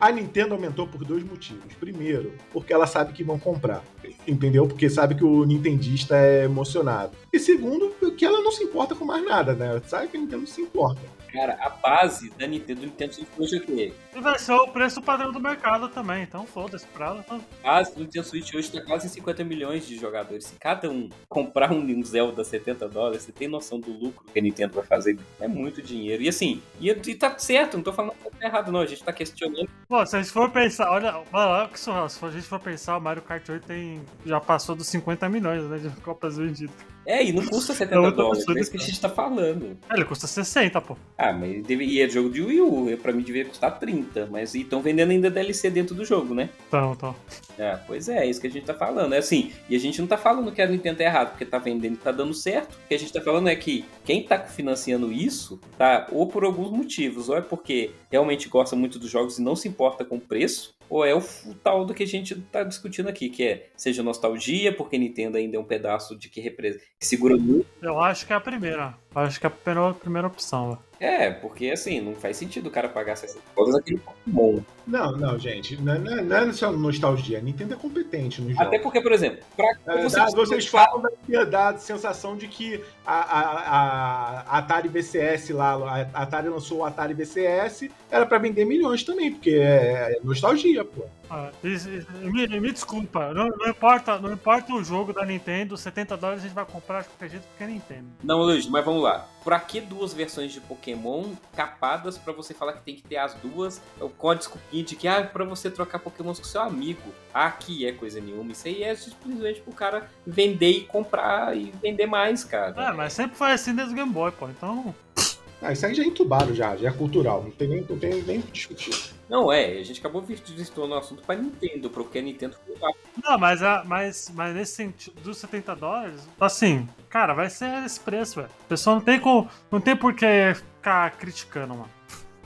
a Nintendo aumentou por dois motivos. Primeiro, porque ela sabe que vão comprar, entendeu? Porque sabe que o nintendista é emocionado. E segundo, porque ela não se importa com mais nada, né? Sabe que a Nintendo se importa. Cara, a base da Nintendo, do Nintendo Switch hoje é o quê? E vai ser o preço padrão do mercado também, então foda-se pra ela. tá- A base do Nintendo Switch hoje tá quase em 50 milhões de jogadores. Se cada um comprar um um Zelda 70 dólares, você tem noção do lucro que a Nintendo vai fazer? É muito dinheiro. E assim, e, e tá certo, não tô falando que tá errado, não. A gente tá questionando. Pô, se a gente for pensar, olha, olha que surreal, se a gente for pensar, o Mario Kart 8 tem, já passou dos 50 milhões né, de copas vendidas. É, e não custa 70 É outra dólares. É isso que a gente tá falando. É, Ele custa 60, pô. Ah, mas deveria é jogo de Wii U. Pra mim deveria custar 30. Mas estão vendendo ainda DLC dentro do jogo, né? Então, então. É, pois é, é isso que a gente tá falando. É assim, e a gente não tá falando que a Nintendo é errado, porque tá vendendo e tá dando certo. O que a gente tá falando é que quem tá financiando isso, tá, ou por alguns motivos, ou é porque realmente gosta muito dos jogos e não se importa com o preço, ou é o, tal do que a gente tá discutindo aqui, que é seja nostalgia, porque Nintendo ainda é um pedaço de que, repre- que segura muito. Eu acho que é a primeira. Eu acho que é a primeira, a primeira opção, velho. É, porque assim, não faz sentido o cara pagar 60 dólares naquele Pokémon. Não, não, gente, não, não, não é só nostalgia. A Nintendo é competente nos jogos. Até porque, por exemplo, pra É, você dá- vocês falam da, da sensação de que a, a- a Atari VCS lá, a Atari lançou o Atari VCS, era pra vender milhões também, porque é, é nostalgia, pô. Ah, me, me desculpa, não, não importa, não importa o jogo da Nintendo, 70 dólares a gente vai comprar de qualquer jeito porque é Nintendo. Não, Luiz, mas vamos lá. Pra que duas versões de Pokémon capadas pra você falar que tem que ter as duas com a desculpinha de que ah, pra você trocar Pokémon com seu amigo? Aqui é coisa nenhuma. Isso aí é simplesmente pro cara vender e comprar e vender mais, cara. É, mas sempre foi assim desde o Game Boy, pô. Então, Ah, isso aí já é entubado já, já é cultural, não tem nem, não tem nem o que discutir. Não é, a gente acabou virtuando o assunto pra Nintendo, porque a Nintendo foi lá. não, mas, a, mas, mas nesse sentido, dos 70 dólares, assim, cara, vai ser esse preço, velho. O pessoal não tem, com, não tem por que ficar criticando, mano.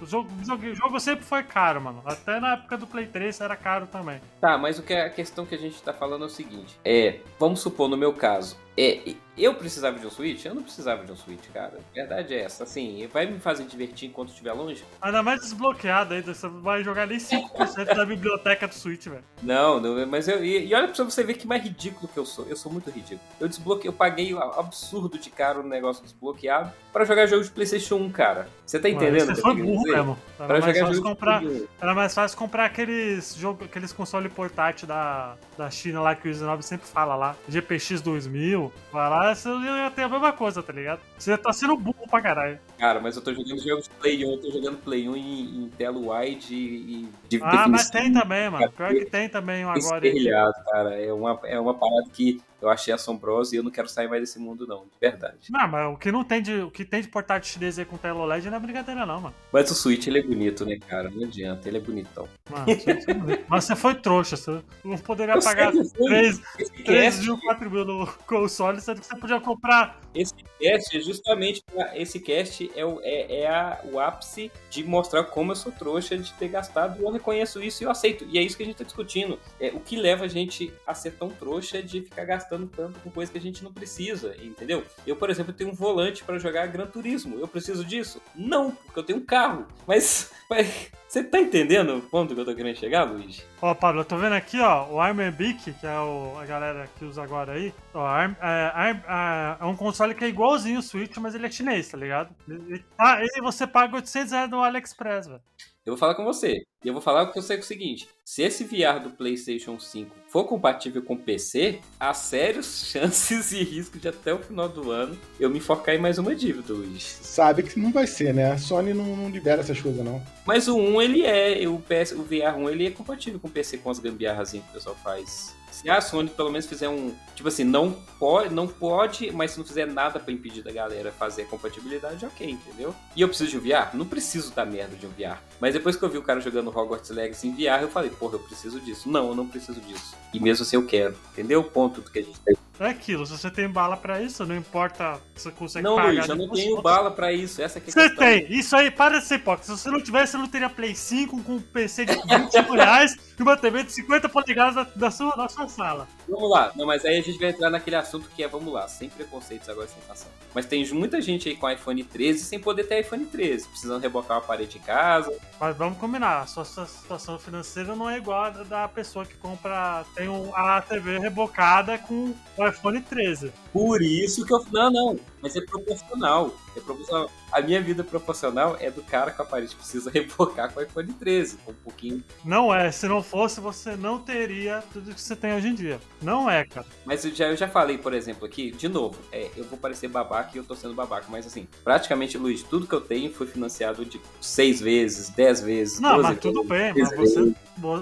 O jogo, o jogo, sempre foi caro, mano. Até na época do Play 3 era caro também. Tá, mas o que a questão que a gente tá falando é o seguinte: é, vamos supor no meu caso, é, eu precisava de um Switch? Eu não precisava de um Switch, cara. A verdade é essa, assim, vai me fazer divertir enquanto estiver longe? Ainda mais desbloqueado aí, você vai jogar nem 5% da biblioteca do Switch, velho. Não, não, mas eu. E, e olha pra você ver que mais ridículo que eu sou. Eu sou muito ridículo. Eu desbloqueei, eu paguei absurdo de caro o negócio desbloqueado pra jogar jogo de PlayStation 1, cara. Você tá entendendo? Você foi quero burro mesmo. Era Pra mais, jogar fácil comprar, de Play 1. era mais fácil comprar aqueles, jogo, aqueles console portátil da, da China lá que o Izanob sempre fala lá. GPX 2000. Vai lá, você ia ter a mesma coisa, tá ligado? Você tá sendo burro pra caralho. Cara, mas eu tô jogando jogos de Play 1, eu tô jogando Play 1 em, em tela wide e, e Ah, mas tem também, mano. Pior que tem também um agora. aí. Esperrilhado, cara. É uma, é uma parada que eu achei assombrosa e eu não quero sair mais desse mundo, não. De verdade. Não, mas o que não tem de, o que tem de portátil chinês aí com tela OLED não é brincadeira não, mano. Mas o Switch, ele é bonito, né, cara? Não adianta, ele é bonitão. Mano, você- mas você foi trouxa, você não poderia Eu pagar sei, eu sei. três, 3 mil, 4 mil no console, sendo que você podia comprar. Esse cast é justamente. Esse cast é, o, é, é a, o ápice de mostrar como eu sou trouxa de ter gastado. Eu reconheço isso e eu aceito. E é isso que a gente tá discutindo. É, o que leva a gente a ser tão trouxa de ficar gastando tanto com coisa que a gente não precisa, entendeu? Eu, por exemplo, tenho um volante para jogar Gran Turismo. Eu preciso disso? Não, porque eu tenho um carro. Mas, [laughs] mas você tá entendendo o ponto que eu tô querendo chegar, Luiz? Ó, Pablo, eu tô vendo aqui, ó, o Armorbic, que é o, a galera que usa agora aí. Ó, Arm, é, é, é, um console que é igualzinho o Switch, mas ele é chinês, tá ligado? E, ah, e você paga 800 reais no AliExpress, velho. Eu vou falar com você. E eu vou falar sei é o seguinte: se esse VR do PlayStation 5 for compatível com PC, há sérias [laughs] chances e riscos de até o final do ano eu me focar em mais uma dívida, Luiz. Sabe que não vai ser, né? A Sony não, não libera essas coisas, não. Mas o 1, ele é, o, PS, o VR 1, ele é compatível com PC com as gambiarras que o pessoal faz. Se a Sony pelo menos fizer um. Tipo assim, não pode, não pode, mas se não fizer nada para impedir da galera fazer a compatibilidade, ok, entendeu? E eu preciso de um VR? Não preciso da merda de um VR. Mas depois que eu vi o cara jogando Hogwarts Legacy em VR, eu falei, porra, eu preciso disso. Não, eu não preciso disso. E mesmo assim eu quero. Entendeu o ponto do que a gente tem? É aquilo, se você tem bala pra isso, não importa se você consegue não, pagar. Não, Luiz, eu não tenho bala pra isso, essa é Você tem, isso aí, para de ser hipócrita. Se você não tivesse, você não teria Play 5 com um PC de 25 reais e uma TV de 50 polegadas da, da, sua, da sua sala. Vamos lá, não, mas aí a gente vai entrar naquele assunto que é, vamos lá, sem preconceitos agora, sem sensação. Mas tem muita gente aí com iPhone 13 sem poder ter iPhone 13, precisando rebocar uma parede em casa. Mas vamos combinar, a sua, sua situação financeira não é igual a da pessoa que compra, tem um, a TV rebocada com o iPhone 13. Por isso que eu. Não, não. Mas é proporcional. É proporcional. A minha vida proporcional é do cara que a parede precisa [laughs] rebocar com o iPhone 13. Um pouquinho. Não é. Se não fosse, você não teria tudo que você tem hoje em dia. Não é, cara. Mas eu já, eu já falei, por exemplo, aqui, de novo, é, eu vou parecer babaca e eu tô sendo babaca, mas assim, praticamente, Luiz, tudo que eu tenho foi financiado de seis vezes, dez vezes. Não, mas tudo bem, mas você,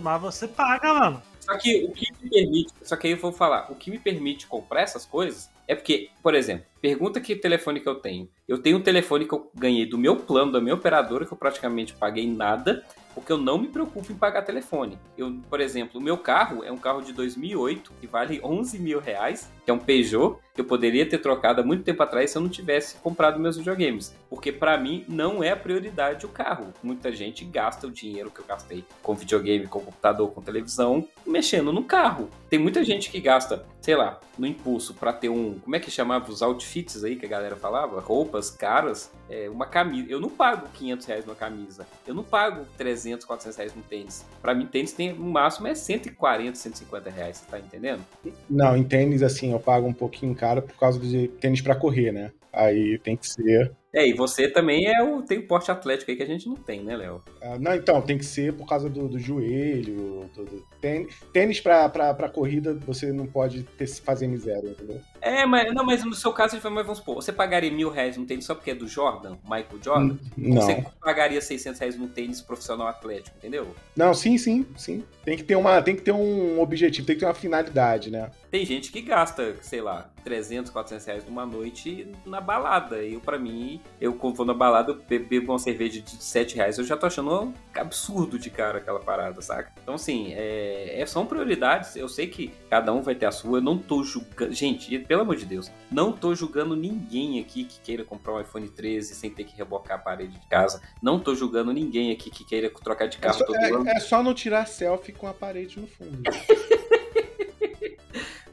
mas você paga, mano. Só que o que me permite, só que aí eu vou falar, o que me permite comprar essas coisas é porque, por exemplo, pergunta que telefone que eu tenho. Eu tenho um telefone que eu ganhei do meu plano, da minha operadora, que eu praticamente paguei nada, porque eu não me preocupo em pagar telefone. Eu, por exemplo, o meu carro é um carro de 2008 que vale 11 mil reais, que é um Peugeot, que eu poderia ter trocado há muito tempo atrás se eu não tivesse comprado meus videogames. Porque para mim não é a prioridade o carro. Muita gente gasta o dinheiro que eu gastei com videogame, com computador, com televisão, mexendo no carro. Tem muita gente que gasta, sei lá, no impulso para ter um, como é que chamava os outfits aí que a galera falava, roupas caras, é, uma camisa. Eu não pago 500 reais numa camisa. Eu não pago 300, 400 reais no tênis. Para mim tênis tem no máximo é 140, 150 reais. Você tá entendendo? Não, em tênis assim eu pago um pouquinho caro por causa de tênis para correr, né? Aí tem que ser é, e você também é o, tem o porte atlético aí que a gente não tem, né, Léo? Ah, não, então, tem que ser por causa do, do joelho, tudo. Tênis, tênis pra, pra corrida, você não pode ter, fazer miséria, entendeu? É, mas, não, mas no seu caso, mas vamos supor, você pagaria mil reais num tênis só porque é do Jordan, Michael Jordan? Não. Ou você pagaria 600 reais num tênis profissional atlético, entendeu? Não, sim, sim, sim. Tem que ter, uma, tem que ter um objetivo, tem que ter uma finalidade, né? Tem gente que gasta, sei lá, 300, 400 reais numa noite na balada. Eu, para mim, eu quando vou na balada, eu bebo uma cerveja de 7 reais, eu já tô achando um absurdo de cara aquela parada, saca? Então, assim, é, é, são prioridades. Eu sei que cada um vai ter a sua. Eu não tô julgando. Gente, pelo amor de Deus, não tô julgando ninguém aqui que queira comprar um iPhone 13 sem ter que rebocar a parede de casa. Não tô julgando ninguém aqui que queira trocar de carro é só, todo é, ano. É só não tirar selfie com a parede no fundo. [laughs]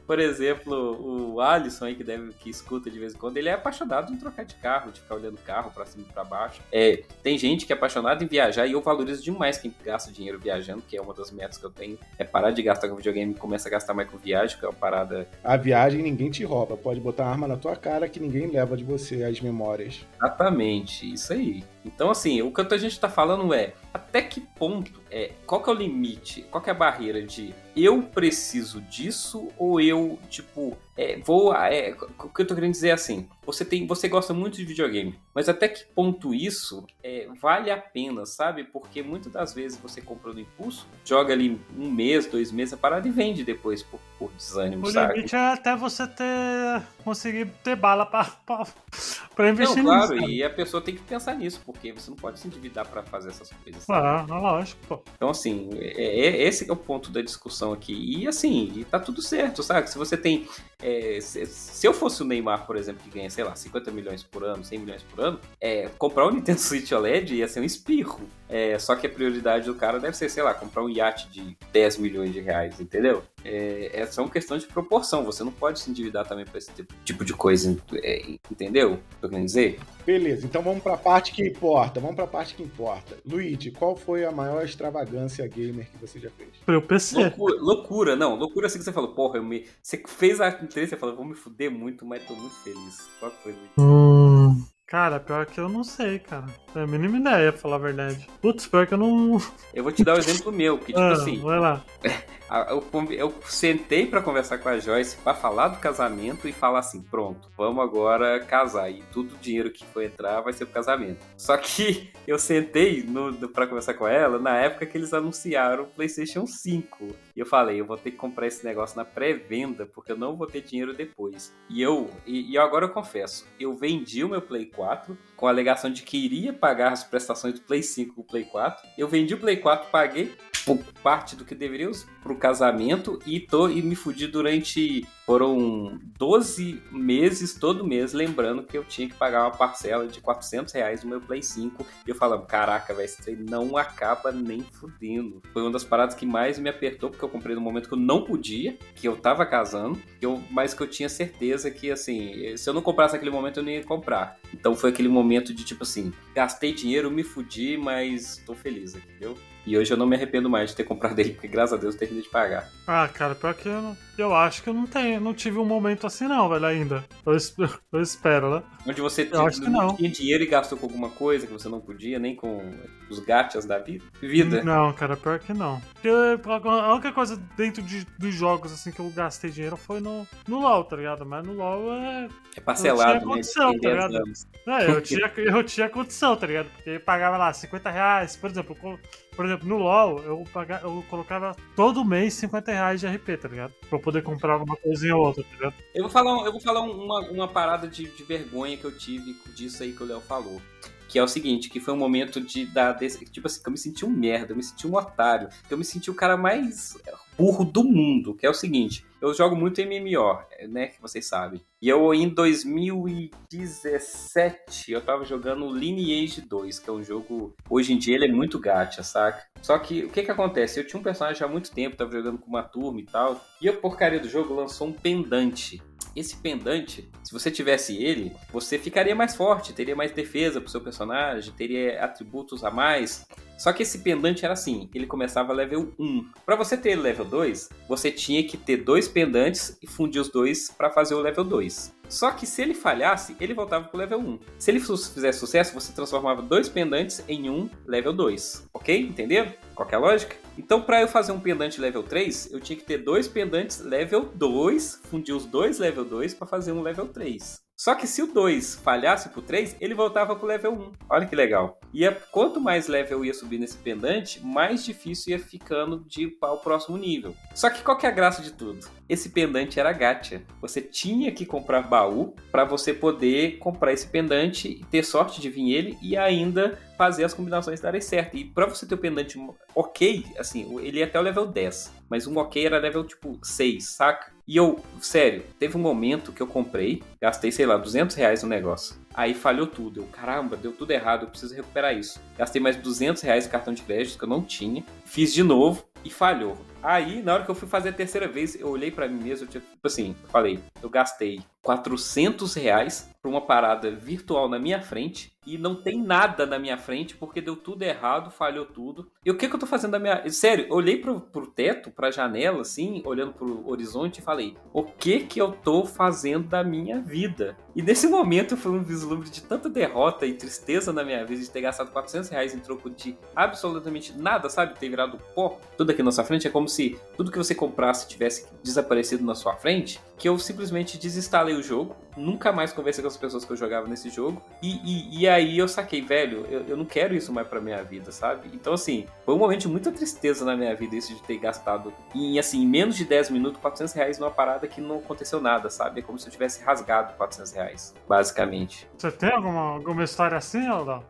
Por exemplo, o Alisson aí, que deve que escuta de vez em quando, ele é apaixonado em trocar de carro, de ficar olhando o carro para cima e pra baixo. É, tem gente que é apaixonada em viajar e eu valorizo demais quem gasta dinheiro viajando, que é uma das metas que eu tenho. É parar de gastar com videogame e começar a gastar mais com viagem, que é uma parada. A viagem ninguém te rouba, pode botar arma na tua cara que ninguém leva de você as memórias. Exatamente, isso aí. Então, assim, o que a gente está falando é até que ponto é qual que é o limite, qual que é a barreira de eu preciso disso ou eu tipo é, vou. É, o que eu tô querendo dizer é assim: você tem, você gosta muito de videogame, mas até que ponto isso é, vale a pena, sabe? Porque muitas das vezes você compra no impulso, joga ali um mês, dois meses a parada e vende depois por, por desânimo, o sabe? O limite é até você ter conseguir ter bala pra investir Não, claro, nisso. e a pessoa tem que pensar nisso. Porque você não pode se endividar para fazer essas coisas. Ah, lógico, pô. Então, assim, é, é, esse é o ponto da discussão aqui. E, assim, tá tudo certo, sabe? Se você tem. É, se, se, eu fosse o Neymar, por exemplo, que ganha, sei lá, 50 milhões por ano, 100 milhões por ano, é, comprar um Nintendo Switch OLED ia ser um espirro. É, só que a prioridade do cara deve ser, sei lá, comprar um iate de 10 milhões de reais, entendeu? É, é só uma questão de proporção. Você não pode se endividar também para esse tipo, tipo de coisa, é, entendeu? O que eu quero dizer? Beleza, então vamos para a parte que importa. Vamos para a parte que importa. Luigi, qual foi a maior extravagância gamer que você já fez? Pro PC. Loucura, loucura, não. Loucura assim que você falou, porra, eu me... você fez a entrevista e falou, vou me fuder muito, mas tô muito feliz. Qual foi, Luigi? Hum, cara, pior que eu não sei, cara. É a mínima ideia, pra falar a verdade. Putz, pior que eu não. Eu vou te dar o um exemplo meu, que tipo ah, assim. Vai lá. [laughs] Eu, eu sentei para conversar com a Joyce para falar do casamento e falar assim: pronto, vamos agora casar. E tudo o dinheiro que for entrar vai ser pro casamento. Só que [laughs] eu sentei para conversar com ela na época que eles anunciaram o PlayStation 5. E eu falei: eu vou ter que comprar esse negócio na pré-venda porque eu não vou ter dinheiro depois. E eu, e, e agora eu confesso: eu vendi o meu Play 4 com a alegação de que iria pagar as prestações do Play 5 com o Play 4. Eu vendi o Play 4, paguei parte do que deveria pro casamento e, tô, e me fudi durante. Foram 12 meses, todo mês, lembrando que eu tinha que pagar uma parcela de 400 reais no meu Play 5. E eu falando, caraca, velho, esse trem não acaba nem fudendo. Foi uma das paradas que mais me apertou, porque eu comprei no momento que eu não podia, que eu tava casando, eu, mas que eu tinha certeza que, assim, se eu não comprasse naquele momento, eu não ia comprar. Então foi aquele momento de tipo assim, gastei dinheiro, me fudi, mas tô feliz, entendeu? E hoje eu não me arrependo mais de ter comprado ele, porque graças a Deus eu terminei de pagar. Ah, cara, pior que eu, não, eu acho que eu não tenho, não tive um momento assim não, velho, ainda. Eu, [laughs] eu espero, né? Onde você eu acho que não. tinha dinheiro e gastou com alguma coisa que você não podia, nem com os gachas da vida? vida. Não, cara, pior que não. Porque a única coisa dentro de, dos jogos assim que eu gastei dinheiro foi no, no LoL, tá ligado? Mas no LoL é... É parcelado, eu condição, né? tá ligado? É, eu [laughs] tinha, eu tinha condição, tá ligado? Porque eu pagava lá 50 reais, por exemplo, por exemplo, no LoL, eu, pagava, eu colocava todo mês 50 reais de RP, tá ligado? Pra eu poder comprar alguma coisinha ou outra, tá ligado? Eu vou falar, eu vou falar uma, uma parada de, de vergonha que eu tive disso aí que o Léo falou que é o seguinte, que foi um momento de dar desse, tipo assim, que eu me senti um merda, eu me senti um otário, que eu me senti o cara mais burro do mundo, que é o seguinte, eu jogo muito MMO, né, que vocês sabem. E eu em 2017 eu tava jogando Lineage 2, que é um jogo, hoje em dia ele é muito gacha, saca? Só que o que que acontece? Eu tinha um personagem há muito tempo, tava jogando com uma turma e tal, e a porcaria do jogo lançou um pendante esse pendante, se você tivesse ele, você ficaria mais forte, teria mais defesa pro seu personagem, teria atributos a mais. Só que esse pendante era assim, ele começava level 1. Para você ter level 2, você tinha que ter dois pendantes e fundir os dois para fazer o level 2. Só que se ele falhasse, ele voltava pro level 1. Se ele fizesse sucesso, você transformava dois pendantes em um level 2. Ok? Entendeu? Qual é a lógica? Então, para eu fazer um pendante level 3, eu tinha que ter dois pendantes level 2, fundir os dois level 2 para fazer um level 3. Só que se o 2 falhasse pro 3, ele voltava pro level 1. Olha que legal. E é, quanto mais level ia subir nesse pendante, mais difícil ia ficando de ir para o próximo nível. Só que qual que é a graça de tudo? Esse pendante era gacha. Você tinha que comprar baú para você poder comprar esse pendante ter sorte de vir ele e ainda fazer as combinações darem certo. E para você ter o pendante ok, assim, ele ia até o level 10. Mas um ok era level tipo 6, saca? E eu, sério, teve um momento que eu comprei, gastei, sei lá, 200 reais no negócio. Aí falhou tudo. Eu, caramba, deu tudo errado, eu preciso recuperar isso. Gastei mais 200 reais no cartão de crédito que eu não tinha. Fiz de novo e falhou. Aí, na hora que eu fui fazer a terceira vez, eu olhei para mim mesmo, eu, tipo assim, eu falei, eu gastei 400 reais pra uma parada virtual na minha frente e não tem nada na minha frente porque deu tudo errado, falhou tudo. E o que que eu tô fazendo da minha... Sério, olhei pro, pro teto, pra janela, assim, olhando pro horizonte e falei, o que que eu tô fazendo da minha vida? E nesse momento foi um vislumbre de tanta derrota e tristeza na minha vida de ter gastado 400 reais em troco de absolutamente nada, sabe? Ter virado pó. Tudo aqui na sua frente é como se tudo que você comprasse tivesse desaparecido na sua frente que eu simplesmente desinstalei o jogo, nunca mais conversei com as pessoas que eu jogava nesse jogo, e, e, e aí eu saquei, velho, eu, eu não quero isso mais pra minha vida, sabe? Então, assim, foi um momento de muita tristeza na minha vida isso de ter gastado, em, assim, menos de 10 minutos, 400 reais numa parada que não aconteceu nada, sabe? É como se eu tivesse rasgado 400 reais, basicamente. Você tem alguma, alguma história assim, Aldão?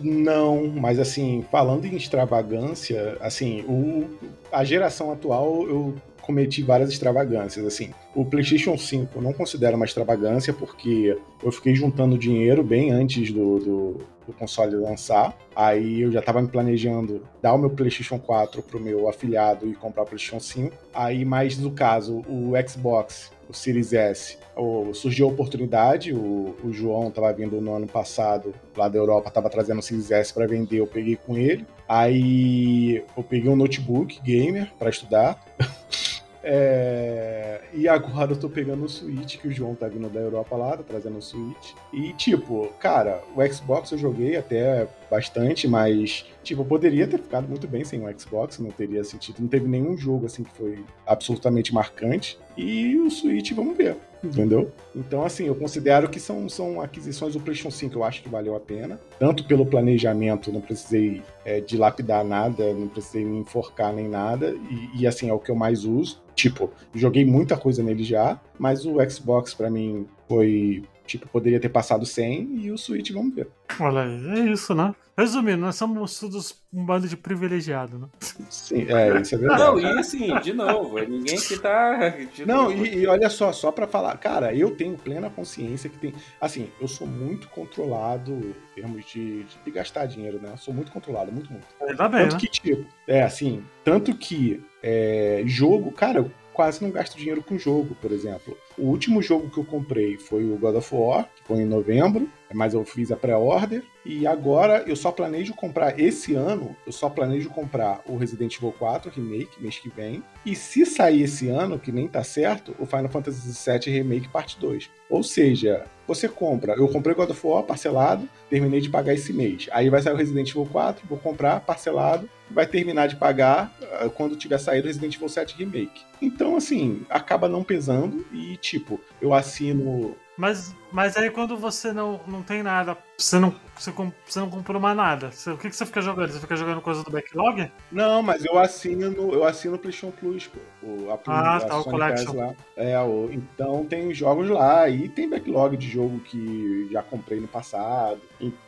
Não, mas assim, falando em extravagância, assim, o, a geração atual eu cometi várias extravagâncias, assim. O PlayStation 5 eu não considero uma extravagância porque eu fiquei juntando dinheiro bem antes do, do, do console lançar. Aí eu já estava me planejando dar o meu PlayStation 4 pro meu afiliado e comprar o PlayStation 5. Aí, mais no caso, o Xbox, o Series S, o, surgiu a oportunidade. O, o João estava vindo no ano passado lá da Europa, estava trazendo o Series S para vender. Eu peguei com ele. Aí eu peguei um notebook gamer para estudar. [laughs] É... E agora eu tô pegando o Switch, que o João tá vindo da Europa lá, tá trazendo o Switch. E, tipo, cara, o Xbox eu joguei até bastante, mas, tipo, eu poderia ter ficado muito bem sem o Xbox, não teria sentido. Não teve nenhum jogo, assim, que foi absolutamente marcante. E o Switch, vamos ver entendeu? Então, assim, eu considero que são, são aquisições do PlayStation 5, eu acho que valeu a pena. Tanto pelo planejamento, não precisei é, dilapidar nada, não precisei me enforcar nem nada, e, e, assim, é o que eu mais uso. Tipo, joguei muita coisa nele já, mas o Xbox para mim foi Tipo, poderia ter passado 100 e o Switch, vamos ver. Olha aí, é isso, né? Resumindo, nós somos todos um bando de privilegiado, né? Sim, é, isso é verdade. Não, e assim, de novo, ninguém que tá. Não, e, e, olha só, só pra falar, cara, eu tenho plena consciência que tem. Assim, eu sou muito controlado em termos de, de gastar dinheiro, né? Eu sou muito controlado, muito, muito. Ainda bem, tanto né? que, tipo, é assim, tanto que é, jogo, cara, eu quase não gasto dinheiro com jogo, por exemplo. O último jogo que eu comprei foi o God of War, que foi em novembro, mas eu fiz a pré-order. E agora eu só planejo comprar esse ano, eu só planejo comprar o Resident Evil 4 Remake mês que vem. E se sair esse ano, que nem tá certo, o Final Fantasy VII Remake Parte 2. Ou seja, você compra, eu comprei God of War parcelado, terminei de pagar esse mês. Aí vai sair o Resident Evil 4, vou comprar parcelado, vai terminar de pagar uh, quando tiver saído o Resident Evil 7 Remake. Então, assim, acaba não pesando e, tipo, eu assino mas, mas aí quando você não, não tem nada, você não, você, você não comprou mais nada. Você, o que, que você fica jogando? Você fica jogando coisa do backlog? Não, mas eu assino, eu assino o PlayStation Plus, pô. O, a, ah, a tá, o Collection. Lá. É, o, então tem jogos lá e tem backlog de jogo que já comprei no passado.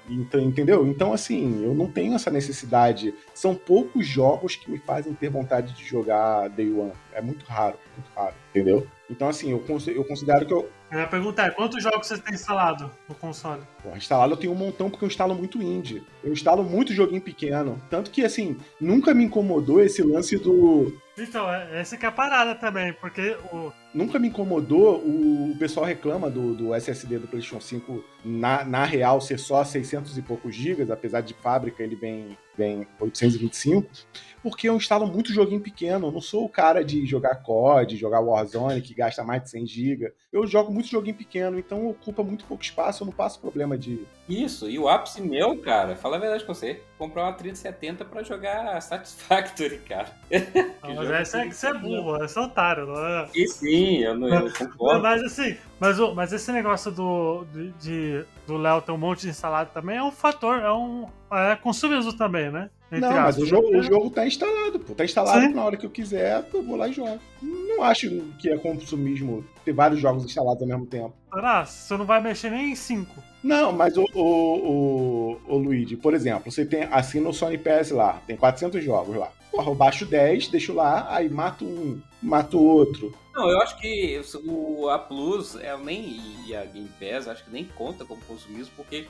Então, entendeu? Então, assim, eu não tenho essa necessidade. São poucos jogos que me fazem ter vontade de jogar Day One. É muito raro, muito raro, entendeu? Então, assim, eu, eu considero que eu. A minha pergunta é: quantos jogos você tem instalado no console? Pô, instalado eu tenho um montão porque eu instalo muito indie. Eu instalo muito joguinho pequeno. Tanto que, assim, nunca me incomodou esse lance do. Então, é, essa que é a parada também, porque o. Nunca me incomodou, o, o pessoal reclama do, do SSD do PlayStation 5 na, na real ser só 600 e poucos gigas, apesar de fábrica ele vem, vem 825 porque eu instalo muito joguinho pequeno. Eu não sou o cara de jogar COD, jogar Warzone, que gasta mais de 100 GB. Eu jogo muito joguinho pequeno, então ocupa muito pouco espaço, eu não passo problema de. Isso, e o ápice meu, cara, fala a verdade com você, comprar uma 3070 pra jogar Satisfactory, cara. [laughs] Não, mas essa é que você é burro, é otário, não é? E sim, eu não eu [laughs] concordo. Mas assim, mas, mas esse negócio do, de, do Léo ter um monte de instalado também é um fator, é um é consumismo também, né? Entre não, mas o jogo, o jogo tá instalado, pô. Tá instalado Sim. na hora que eu quiser, eu vou lá e jogo. Não acho que é consumismo ter vários jogos instalados ao mesmo tempo. Ah, você não vai mexer nem em 5. Não, mas o, o, o, o Luigi, por exemplo, você tem assina o Sony PS lá, tem 400 jogos lá. Porra, eu baixo 10, deixo lá, aí mato um, mato outro. Não, eu acho que o, a Plus, ela nem, e a Game Pass, acho que nem conta como consumismo, porque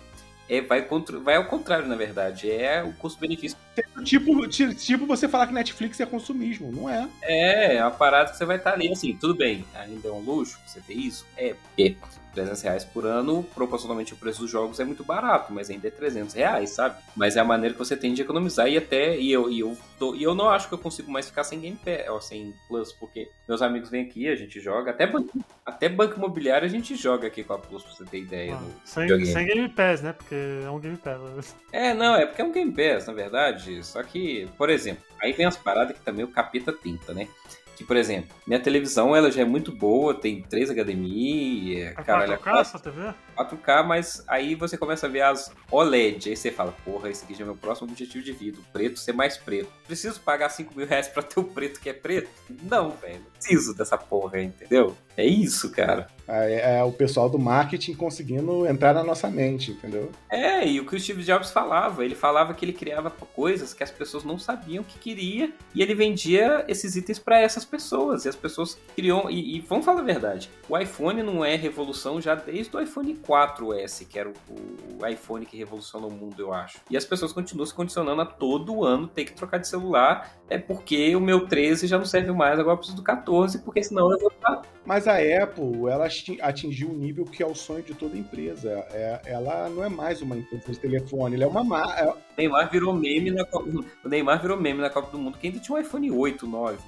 é, vai, contra, vai ao contrário, na verdade. É o custo-benefício. Tipo, tipo você falar que Netflix é consumismo, não é? É, é uma parada que você vai estar ali. Assim, tudo bem, ainda é um luxo você ter isso? É, porque 300 reais por ano, proporcionalmente o preço dos jogos é muito barato, mas ainda é 300 reais, sabe? Mas é a maneira que você tem de economizar e até, e eu, e eu, tô, e eu não acho que eu consigo mais ficar sem Game Pass, ou sem Plus, porque meus amigos vêm aqui, a gente joga, até banco, até banco imobiliário a gente joga aqui com a Plus, pra você ter ideia. Ah, sem, sem Game Pass, né? Porque é um Game Pass. [laughs] É, não, é porque é um Game Pass, na verdade, só que, por exemplo, aí vem as paradas que também o capeta tenta, né? Que, por exemplo, minha televisão ela já é muito boa, tem 3 HDMI, é, É caralho, é 4K essa TV? 4K, mas aí você começa a ver as OLED. Aí você fala, porra, esse aqui já é meu próximo objetivo de vida. O preto ser mais preto. Preciso pagar 5 mil reais pra ter o preto que é preto? Não, velho. Preciso dessa porra, entendeu? É isso, cara. É, é o pessoal do marketing conseguindo entrar na nossa mente, entendeu? É, e o que o Steve Jobs falava, ele falava que ele criava coisas que as pessoas não sabiam que queria e ele vendia esses itens para essas pessoas e as pessoas criam e, e, vamos falar a verdade, o iPhone não é revolução já desde o iPhone 4S, que era o, o iPhone que revolucionou o mundo, eu acho. E as pessoas continuam se condicionando a todo ano ter que trocar de celular, é porque o meu 13 já não serve mais, agora eu preciso do 14, porque senão eu vou estar Mas a Apple, ela ati- atingiu um nível que é o sonho de toda empresa. É- ela não é mais uma empresa de telefone, ela é uma marca. O Neymar virou meme na Copa, o Neymar virou meme na Copa do Mundo, que ainda tinha um iPhone 8, 9.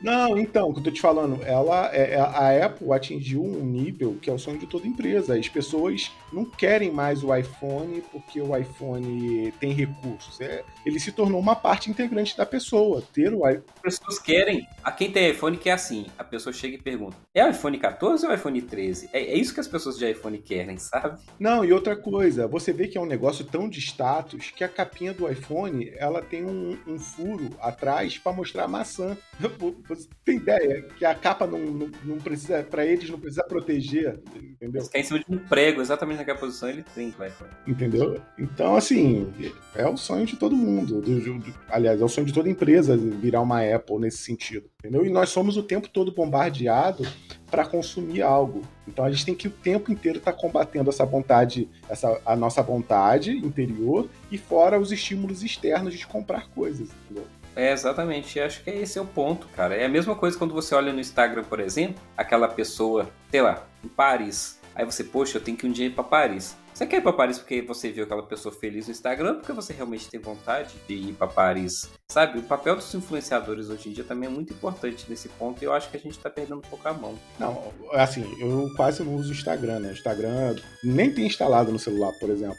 Não, então, o que eu tô te falando, ela, é- é- a Apple atingiu um nível que é o sonho de toda empresa. As pessoas não querem mais o iPhone porque o iPhone tem recursos. É- ele se tornou uma parte integrante da pessoa. Ter o iPhone. As pessoas querem. A quem tem iPhone quer assim. A pessoa chega e pergunta: é o iPhone 14 ou é o iPhone 13? É, é isso que as pessoas de iPhone querem, sabe? Não, e outra coisa, você vê que é um negócio tão de status que a capinha do iPhone ela tem um, um furo atrás para mostrar a maçã. [laughs] Você tem ideia que a capa não, não, não precisa, para eles não precisa proteger, entendeu? Querem em cima de um prego, exatamente naquela posição, ele trinca o iPhone. Entendeu? Então, assim, é o sonho de todo mundo. do- do- aliás, é o sonho de toda empresa virar uma Apple nesse sentido. Entendeu? E nós somos o tempo todo bombardeado para consumir algo. Então a gente tem que o tempo inteiro estar combatendo essa vontade, essa, a nossa vontade interior e fora os estímulos externos de comprar coisas. Entendeu? É, exatamente. Acho que esse é o ponto, cara. É a mesma coisa quando você olha no Instagram, por exemplo, aquela pessoa, sei lá, em Paris. Aí você, poxa, eu tenho que um dia ir pra Paris. Você quer ir pra Paris porque você viu aquela pessoa feliz no Instagram porque você realmente tem vontade de ir pra Paris? Sabe, o papel dos influenciadores hoje em dia também é muito importante nesse ponto e eu acho que a gente tá perdendo um pouco a mão. Não, assim, eu quase não uso o Instagram, né? O Instagram nem tem instalado no celular, por exemplo.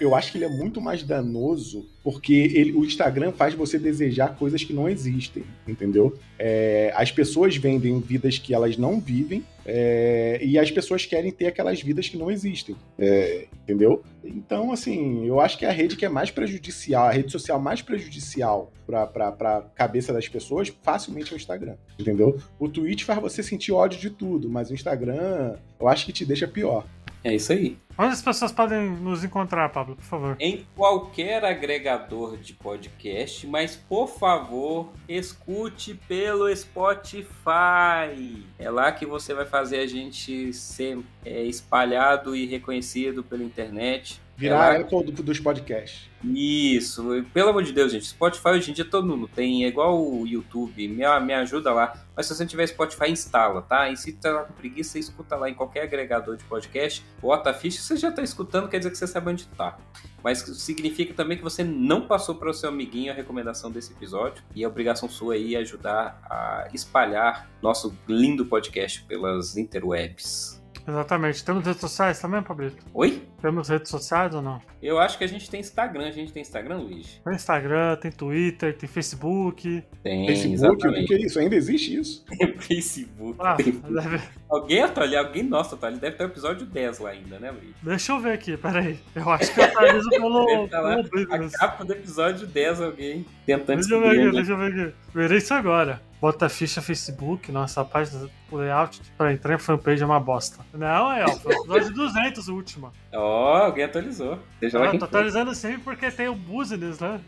Eu- acho que ele é muito mais danoso porque ele, o Instagram faz você desejar coisas que não existem, entendeu? É, as pessoas vendem vidas que elas não vivem é, e as pessoas querem ter aquelas vidas que não existem, é, entendeu? Então, assim, eu acho que a rede que é mais prejudicial, a rede social mais prejudicial para a cabeça das pessoas, facilmente é o Instagram, entendeu? O Twitch faz você sentir ódio de tudo, mas o Instagram eu acho que te deixa pior. É isso aí. Onde as pessoas podem nos encontrar, Pablo, por favor? em qualquer agregador de podcast, mas por favor, escute pelo Spotify. É lá que você vai fazer a gente ser é, espalhado e reconhecido pela internet. Virar É a lá- Apple do- dos podcasts. Isso, pelo amor de Deus, gente. Spotify hoje em dia todo mundo tem, é igual o YouTube, me, me ajuda lá. Mas se você tiver Spotify, instala, tá? E se tá com preguiça, escuta lá em qualquer agregador de podcast, bota a ficha, você já tá escutando, quer dizer que você sabe onde tá. Mas significa também que você não passou para o seu amiguinho a recomendação desse episódio. E a obrigação sua aí é ajudar a espalhar nosso lindo podcast pelas interwebs. Exatamente. Temos redes sociais também, Pablito? Oi? Temos redes sociais ou não? Eu acho que a gente tem Instagram. A gente tem Instagram, Luiz? Tem Instagram, tem Twitter, tem Facebook. Tem, Facebook, o que, exatamente. é isso? Ainda existe isso? [laughs] Facebook. Ah, tem- deve- Alguém atualiza, alguém nosso atualiza. Deve ter o episódio 10 lá ainda, né, Luiz? Deixa eu ver aqui, peraí. Eu acho que eu atualizo [laughs] pelo, tá lá pelo. A capa do episódio 10, alguém tentando Deixa eu ver aqui, né? deixa eu ver aqui. Verei isso agora. Bota a ficha Facebook, nossa página, o layout pra entrar em fanpage é uma bosta. Não, é, ó, foi o episódio 200 o último. Ó, alguém atualizou. Seja lá quem tô for. atualizando sempre porque tem o business, né?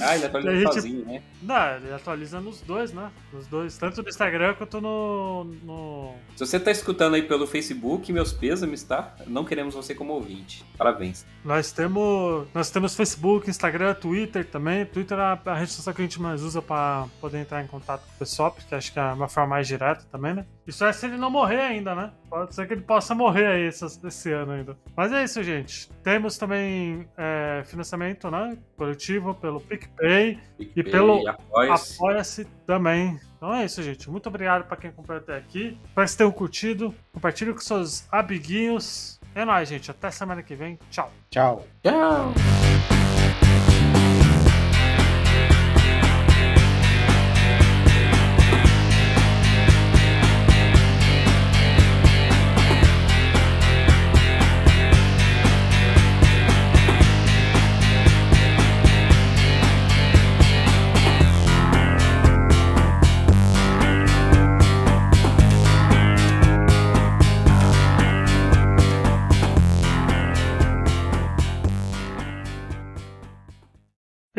Ah, ele atualizou E a gente- sozinho, né? Não, ele atualiza nos dois, né? Nos dois, tanto no Instagram quanto no. no... Se você tá escutando aí pelo Facebook, meus pêsames, tá? Não queremos você como ouvinte. Parabéns. Nós temos. Nós temos Facebook, Instagram, Twitter também. Twitter é a, a rede social que a gente mais usa pra poder entrar em contato com o pessoal, porque acho que é uma forma mais direta também, né? Isso é se ele não morrer ainda, né? Pode ser que ele possa morrer aí esse, esse ano ainda. Mas é isso, gente. Temos também é, financiamento, né? Coletivo pelo PicPay. PicPay, pelo Apoia-se. Apoia-se também. Então é isso, gente. Muito obrigado pra quem acompanhou até aqui. Espero que vocês tenham curtido. Compartilhe com seus amiguinhos. É nóis, gente. Até semana que vem. Tchau. Tchau. Tchau.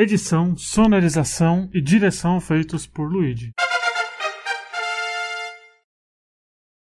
Edição, sonorização e direção feitos por Luigi.